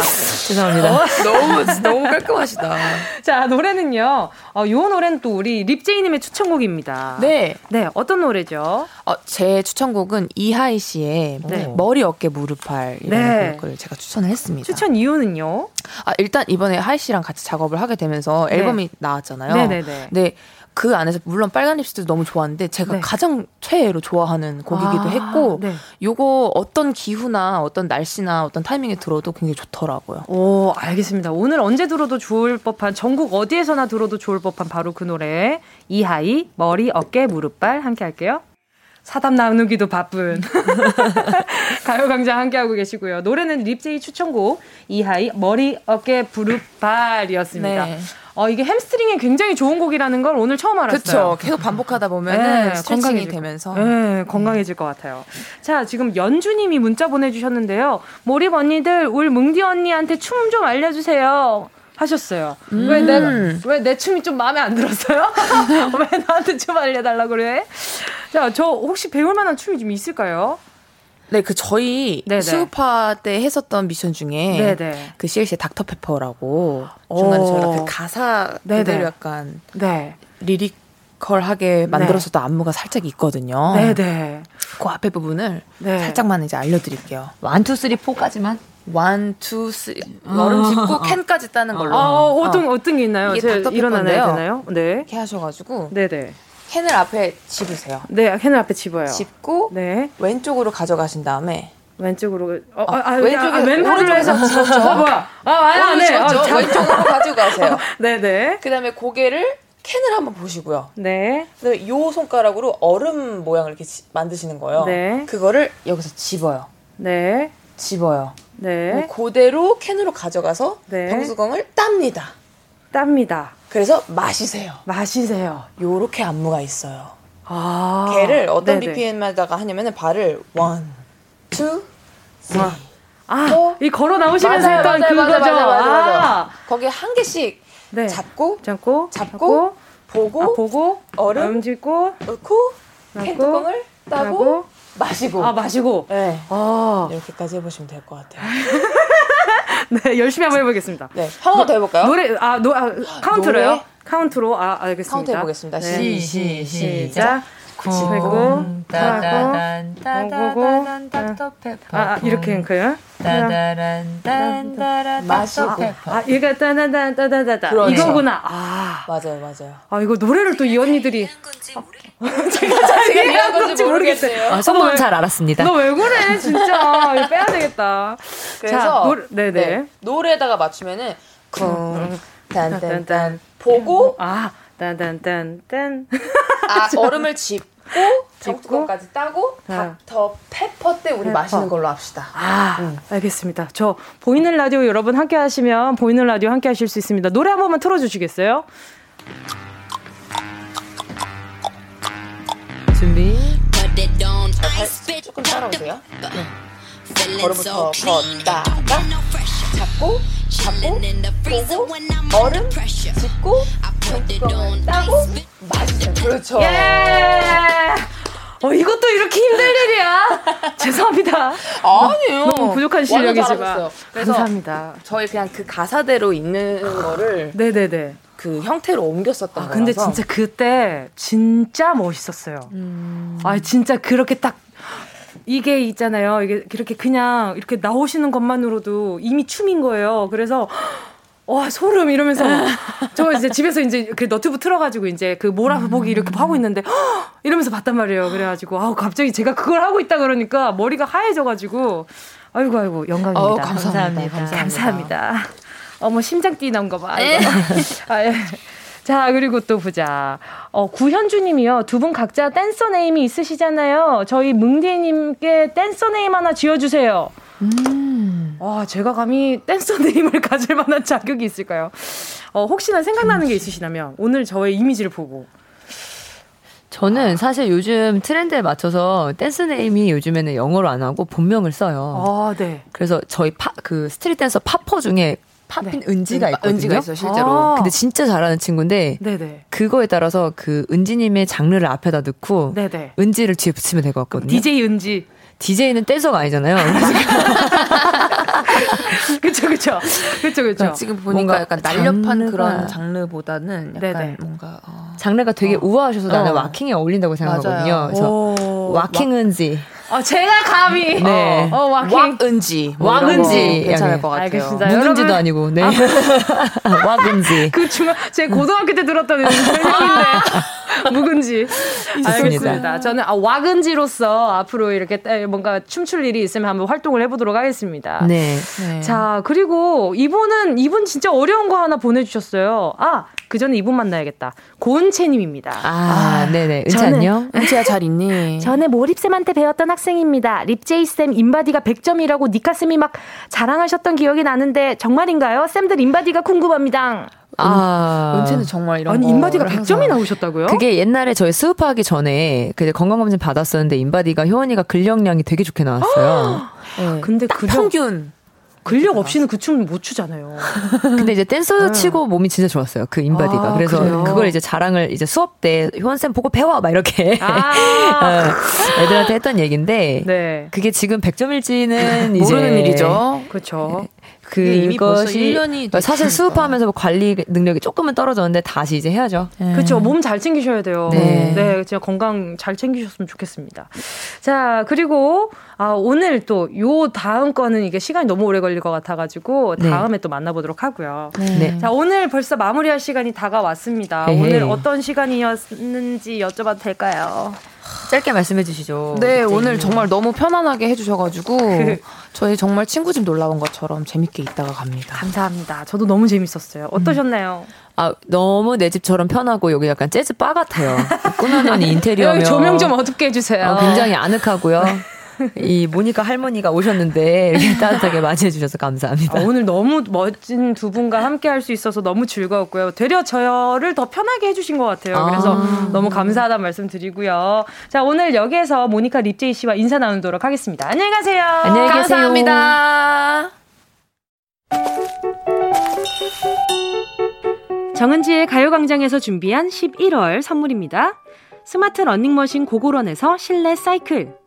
죄송합니다. 어? 너무, 너무 깔끔하시다. 자, 노래는요. 어, 요 노래는 또 우리 립제이님의 추천곡입니다. 네. 네, 어떤 노래죠? 어, 제 추천곡은 이하이 씨의 네. 머리, 어깨, 무릎팔이라는 네. 곡을 제가 추천을 했습니다. 추천 이유는요? 아, 일단 이번에 하이 씨랑 같이 작업을 하게 되면서 네. 앨범이 나왔잖아요. 네네네. 네. 그 안에서 물론 빨간 립스틱도 너무 좋았는데 제가 네. 가장 최애로 좋아하는 곡이기도 아, 했고 네. 요거 어떤 기후나 어떤 날씨나 어떤 타이밍에 들어도 굉장히 좋더라고요. 오 알겠습니다. 오늘 언제 들어도 좋을 법한 전국 어디에서나 들어도 좋을 법한 바로 그 노래 이하이 머리 어깨 무릎발 함께 할게요. 사담 나누기도 바쁜 가요광장 함께하고 계시고요. 노래는 립제이 추천곡 이하이 머리 어깨 무릎발이었습니다. 네. 어, 이게 햄스트링에 굉장히 좋은 곡이라는 걸 오늘 처음 알았어요. 그렇죠. 계속 반복하다 보면 네, 건강이 되면서 네, 건강해질 것 같아요. 자, 지금 연주님이 문자 보내주셨는데요. 모립 언니들 울 뭉디 언니한테 춤 좀 알려주세요. 하셨어요. 음. 왜 내가 왜내 춤이 좀 마음에 안 들었어요? 왜 나한테 춤 알려달라 그래? 자, 저 혹시 배울 만한 춤이 좀 있을까요? 네, 그 저희 네네. 스우파 때 했었던 미션 중에 네네. 그 CLC의 닥터페퍼라고 중간에 저희가 그 가사 그대로 약간 네. lyrical하게 만들었었던 안무가 살짝 있거든요. 네네. 그 앞에 부분을 네. 살짝만 이제 알려드릴게요. one two three four까지만 one, two, three. 얼음 짚고 캔까지 따는 걸로. 아, 어떤, 어. 어떤 게 있나요? 이게 일어나나요? 되나요? 네. 이렇게 하셔가지고. 네네. 캔을 앞에 집으세요. 네, 캔을 앞에 집어요. 집고 네. 왼쪽으로 가져가신 다음에 왼쪽으로 어, 아, 아, 왼쪽에 아, 왼팔로 해서 집었죠. 어, 뭐야? 아, 아니, 안 해. 아, 왼쪽으로 가지고 가세요. 네, 네. 그다음에 고개를 캔을 한번 보시고요. 네. 그다음에 요 손가락으로 얼음 모양을 이렇게 지, 만드시는 거예요. 네. 그거를 여기서 집어요. 네. 집어요. 네. 그대로 캔으로 가져가서 네. 방수광을 땁니다. 땁니다. 그래서 마시세요. 마시세요. 요렇게 안무가 있어요. 아. 걔를 어떤 네네. BPM에다가 하냐면은 발을 one, two, three. 아, 이 걸어 나오시면서 맞아요, 했던 맞아요, 그거죠. 맞아요, 맞아요, 맞아요. 아. 거기에 한 개씩 네. 잡고, 잡고, 잡고, 보고, 아, 보고, 얼음 짚고, 넣고, 캔뚜껑을 따고, 마시고. 아, 마시고. 네. 아. 이렇게까지 해보시면 될 것 같아요. 네, 열심히 한번 해보겠습니다. 네, 한번더 해볼까요? 노래, 아, 노, 아 카운트로요? 노래? 카운트로, 아, 알겠습니다. 카운트 해보겠습니다. 네. 시, 시, 시작. 구고 따단 따다단 닥터페퍼 아 이렇게 한거요 따다란 딴따란 닥터페퍼 아 이거 따다단 따다다다. 이거구나. 아. 맞아요 맞아요. 아 이거 노래를 또 이 언니들이. 제가 제가 이해한 건지 모르겠어요. 아, 선배는 잘 알았습니다. 너 왜 그래 진짜. 이거 빼야 되겠다. 그래서 노, 네네. 네, 노래에다가 맞추면은 쿵 딴딴딴 보고 아 딴딴딴딴. 아 얼음을 짚고 정수건까지 따고 네. 닥터 페퍼 때 우리 페퍼. 마시는 걸로 합시다. 아 응. 알겠습니다. 저 보이는 라디오 여러분 함께 하시면 보이는 라디오 함께 하실 수 있습니다. 노래 한 번만 틀어 주시겠어요? 준비. 자, 조금 따라오세요. 네. 걸음부터 걷다가 잡고 잡고 보고 얼음 짚고 뚜껑을 따고 마시죠. 그렇죠. 예. 어, 이것도 이렇게 힘들 일이야. 죄송합니다. 아니에요. 너무 부족한 실력이지만. 감사합니다. 저희 그냥 그 가사대로 있는 거를. 네네네. 그 형태로 옮겼었던 아, 근데 진짜 그때 진짜 멋있었어요. 음. 아 진짜 그렇게 딱 이게 있잖아요. 이게 그렇게 그냥 이렇게 나오시는 것만으로도 이미 춤인 거예요. 그래서 와 소름 이러면서 저 이제 집에서 이제 그 너튜브 틀어가지고 이제 그 몰아보기 이렇게 하고 있는데 이러면서 봤단 말이에요. 그래가지고 아우 갑자기 제가 그걸 하고 있다 그러니까 머리가 하얘져가지고 아이고 아이고 영광입니다. 어, 감사합니다. 감사합니다. 감사합니다. 어머 심장 뛰는 거 봐. 네. 아, 예. 자, 그리고 또 보자. 어, 구현주 님이요. 두 분 각자 댄서 name이 있으시잖아요. 저희 뭉디 님께 댄서 name 하나 지어 주세요. 음. 와, 제가 감히 댄서 name을 가질 만한 자격이 있을까요? 어, 혹시나 생각나는 게 있으시다면 오늘 저의 이미지를 보고. 저는 사실 요즘 트렌드에 맞춰서 댄스 name이 요즘에는 영어로 안 하고 본명을 써요. 아, 네. 그래서 저희 파, 그 street 댄서 popper 중에 팝핀 네. 은지가 있거든요. 은지가 있어 실제로. 아~ 근데 진짜 잘하는 친구인데 네네. 그거에 따라서 그 은지님의 장르를 앞에다 넣고 네네. 은지를 뒤에 붙이면 될 것 같거든요. DJ 은지. DJ는 댄서가 아니잖아요. 그쵸, 그쵸. 그쵸, 그쵸. 지금 보니까 약간 날렵한 장르가... 그런 장르보다는 약간 네네. 뭔가. 어... 장르가 되게 어. 우아하셔서 나는 어. 와킹에 어울린다고 생각하거든요. 맞아요. 그래서 와킹 은지. 어, 제가 감히. 네. 어, 와킹. 왁은지. 뭐 왁은지. 괜찮을 것 같아요. 알겠습니다. 묵은지도 아니고, 네. 아, 왁은지. 그 중간, 제 고등학교 때 들었던 설명인데. 묵은지. 알겠습니다. 저는 아, 왁은지로서 앞으로 이렇게 뭔가 춤출 일이 있으면 한번 활동을 해보도록 하겠습니다. 네. 네. 자, 그리고 이분은, 이분 진짜 어려운 거 하나 보내주셨어요. 아, 그 전에 이분 만나야겠다. 고은채님입니다. 아, 아 네네. 은채 안녕? 은채야 잘 있니? 전에 모립쌤한테 배웠던 학생입니다. 립제이쌤 인바디가 100점이라고 니카쌤이 막 자랑하셨던 기억이 나는데 정말인가요? 쌤들 인바디가 궁금합니다. 아, 은채는 정말 이런 아니 인바디가 100점이 나오셨다고요? 그게 옛날에 저희 수업하기 전에 그 건강검진 받았었는데 인바디가 효원이가 근력량이 되게 좋게 나왔어요. 네. 근데 그 평균 근력 없이는 그춤못 추잖아요. 근데 이제 댄서 네. 치고 몸이 진짜 좋았어요. 그 인바디가. 아, 그래서 그래요? 그걸 이제 자랑을 이제 수업 때 효원쌤 보고 배워! 막 이렇게 아~ 어, 애들한테 했던 얘기인데 네. 그게 지금 100점 일지는 이제 모르는 일이죠. 그렇죠. 그것이 사실 수업하면서 뭐 관리 능력이 조금은 떨어졌는데 다시 이제 해야죠. 네. 그렇죠. 몸 잘 챙기셔야 돼요. 네. 네, 진짜 건강 잘 챙기셨으면 좋겠습니다. 자, 그리고 아, 오늘 또 요 다음 거는 이게 시간이 너무 오래 걸릴 것 같아가지고 네. 다음에 또 만나보도록 하고요. 네. 자, 오늘 벌써 마무리할 시간이 다가왔습니다. 에헤이. 오늘 어떤 시간이었는지 여쭤봐도 될까요? 짧게 말씀해 주시죠. 네, 오늘 정말 너무 편안하게 해주셔가지고 저희 정말 친구 집 놀러 온 것처럼 재밌게 있다가 갑니다. 감사합니다. 저도 너무 재밌었어요. 어떠셨나요? 음. 아, 너무 내 집처럼 편하고 여기 약간 재즈 바 같아요. 꾸며놓은 인테리어면 조명 좀 어둡게 해주세요. 어, 굉장히 아늑하고요. 이 모니카 할머니가 오셨는데 이렇게 따뜻하게 맞이해 주셔서 감사합니다. 아, 오늘 너무 멋진 두 분과 함께 할 수 있어서 너무 즐거웠고요. 되려 저를 더 편하게 해주신 것 같아요. 그래서 아. 너무 감사하다는 말씀 드리고요. 자, 오늘 여기에서 모니카 립제이 씨와 인사 나누도록 하겠습니다. 안녕히 가세요. 안녕히 계세요. 감사합니다. 정은지의 가요광장에서 준비한 11월 선물입니다. 스마트 러닝머신 고고런에서 실내 사이클.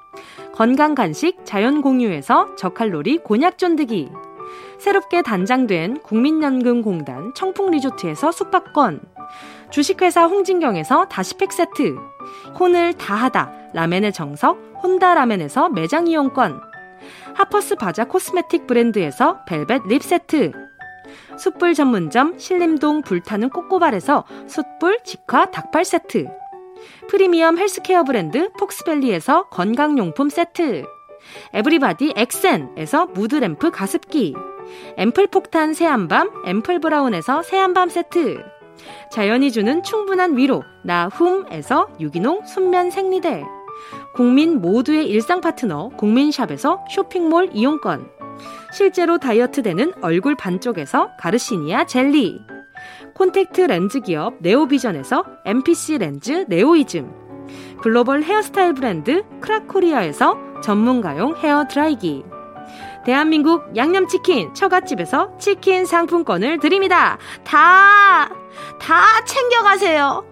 건강 간식 자연 공유에서 저칼로리 곤약 쫀득이. 새롭게 단장된 국민연금공단 청풍리조트에서 숙박권. 주식회사 홍진경에서 다시팩 세트. 혼을 다하다 라멘의 정석 혼다 라멘에서 매장 이용권. 하퍼스 바자 cosmetic 브랜드에서 벨벳 lip 세트. 숯불 전문점 신림동 불타는 꼬꼬발에서 숯불 직화 닭발 세트. 프리미엄 헬스케어 브랜드 폭스밸리에서 건강용품 세트. 에브리바디 엑센에서 무드램프 가습기. 앰플 폭탄 새한밤 앰플 브라운에서 새한밤 세트. 자연이 주는 충분한 위로 나훔에서 유기농 순면 생리대. 국민 모두의 일상 파트너 국민샵에서 쇼핑몰 이용권. 실제로 다이어트 되는 얼굴 반쪽에서 가르시니아 젤리. 콘택트 렌즈 기업 네오비전에서 MPC 렌즈 네오이즘 글로벌 헤어스타일 브랜드 크라코리아에서 전문가용 헤어 드라이기 대한민국 양념치킨 처갓집에서 치킨 상품권을 드립니다. 다, 다 챙겨가세요.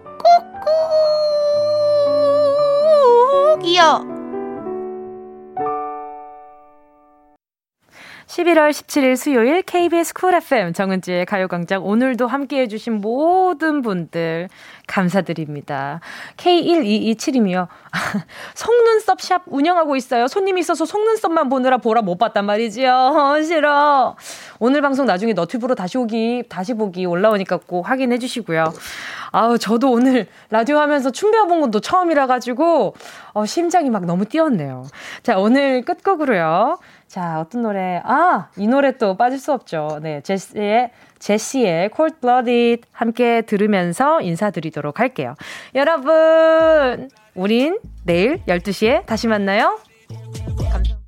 꾹꾹 이요. 11월 17일 수요일 KBS 쿨 FM 정은지의 가요광장 오늘도 함께 해 주신 모든 분들 감사드립니다. K1227이며 속눈썹 샵 운영하고 있어요. 손님이 있어서 속눈썹만 보느라 보라 못 봤단 말이지요. 어, 싫어. 오늘 방송 나중에 너튜브로 다시 오기, 다시 보기 올라오니까 꼭 확인해 주시고요. 아우, 저도 오늘 라디오 하면서 춤 배워본 것도 처음이라 가지고 어, 심장이 막 너무 뛰었네요. 자, 오늘 끝곡으로요. 자, 어떤 노래? 아, 이 노래 또 빠질 수 없죠. 네, 제시의, 제시의 Cold Blooded 함께 들으면서 인사드리도록 할게요. 여러분, 우린 내일 12시에 다시 만나요. 감사합니다.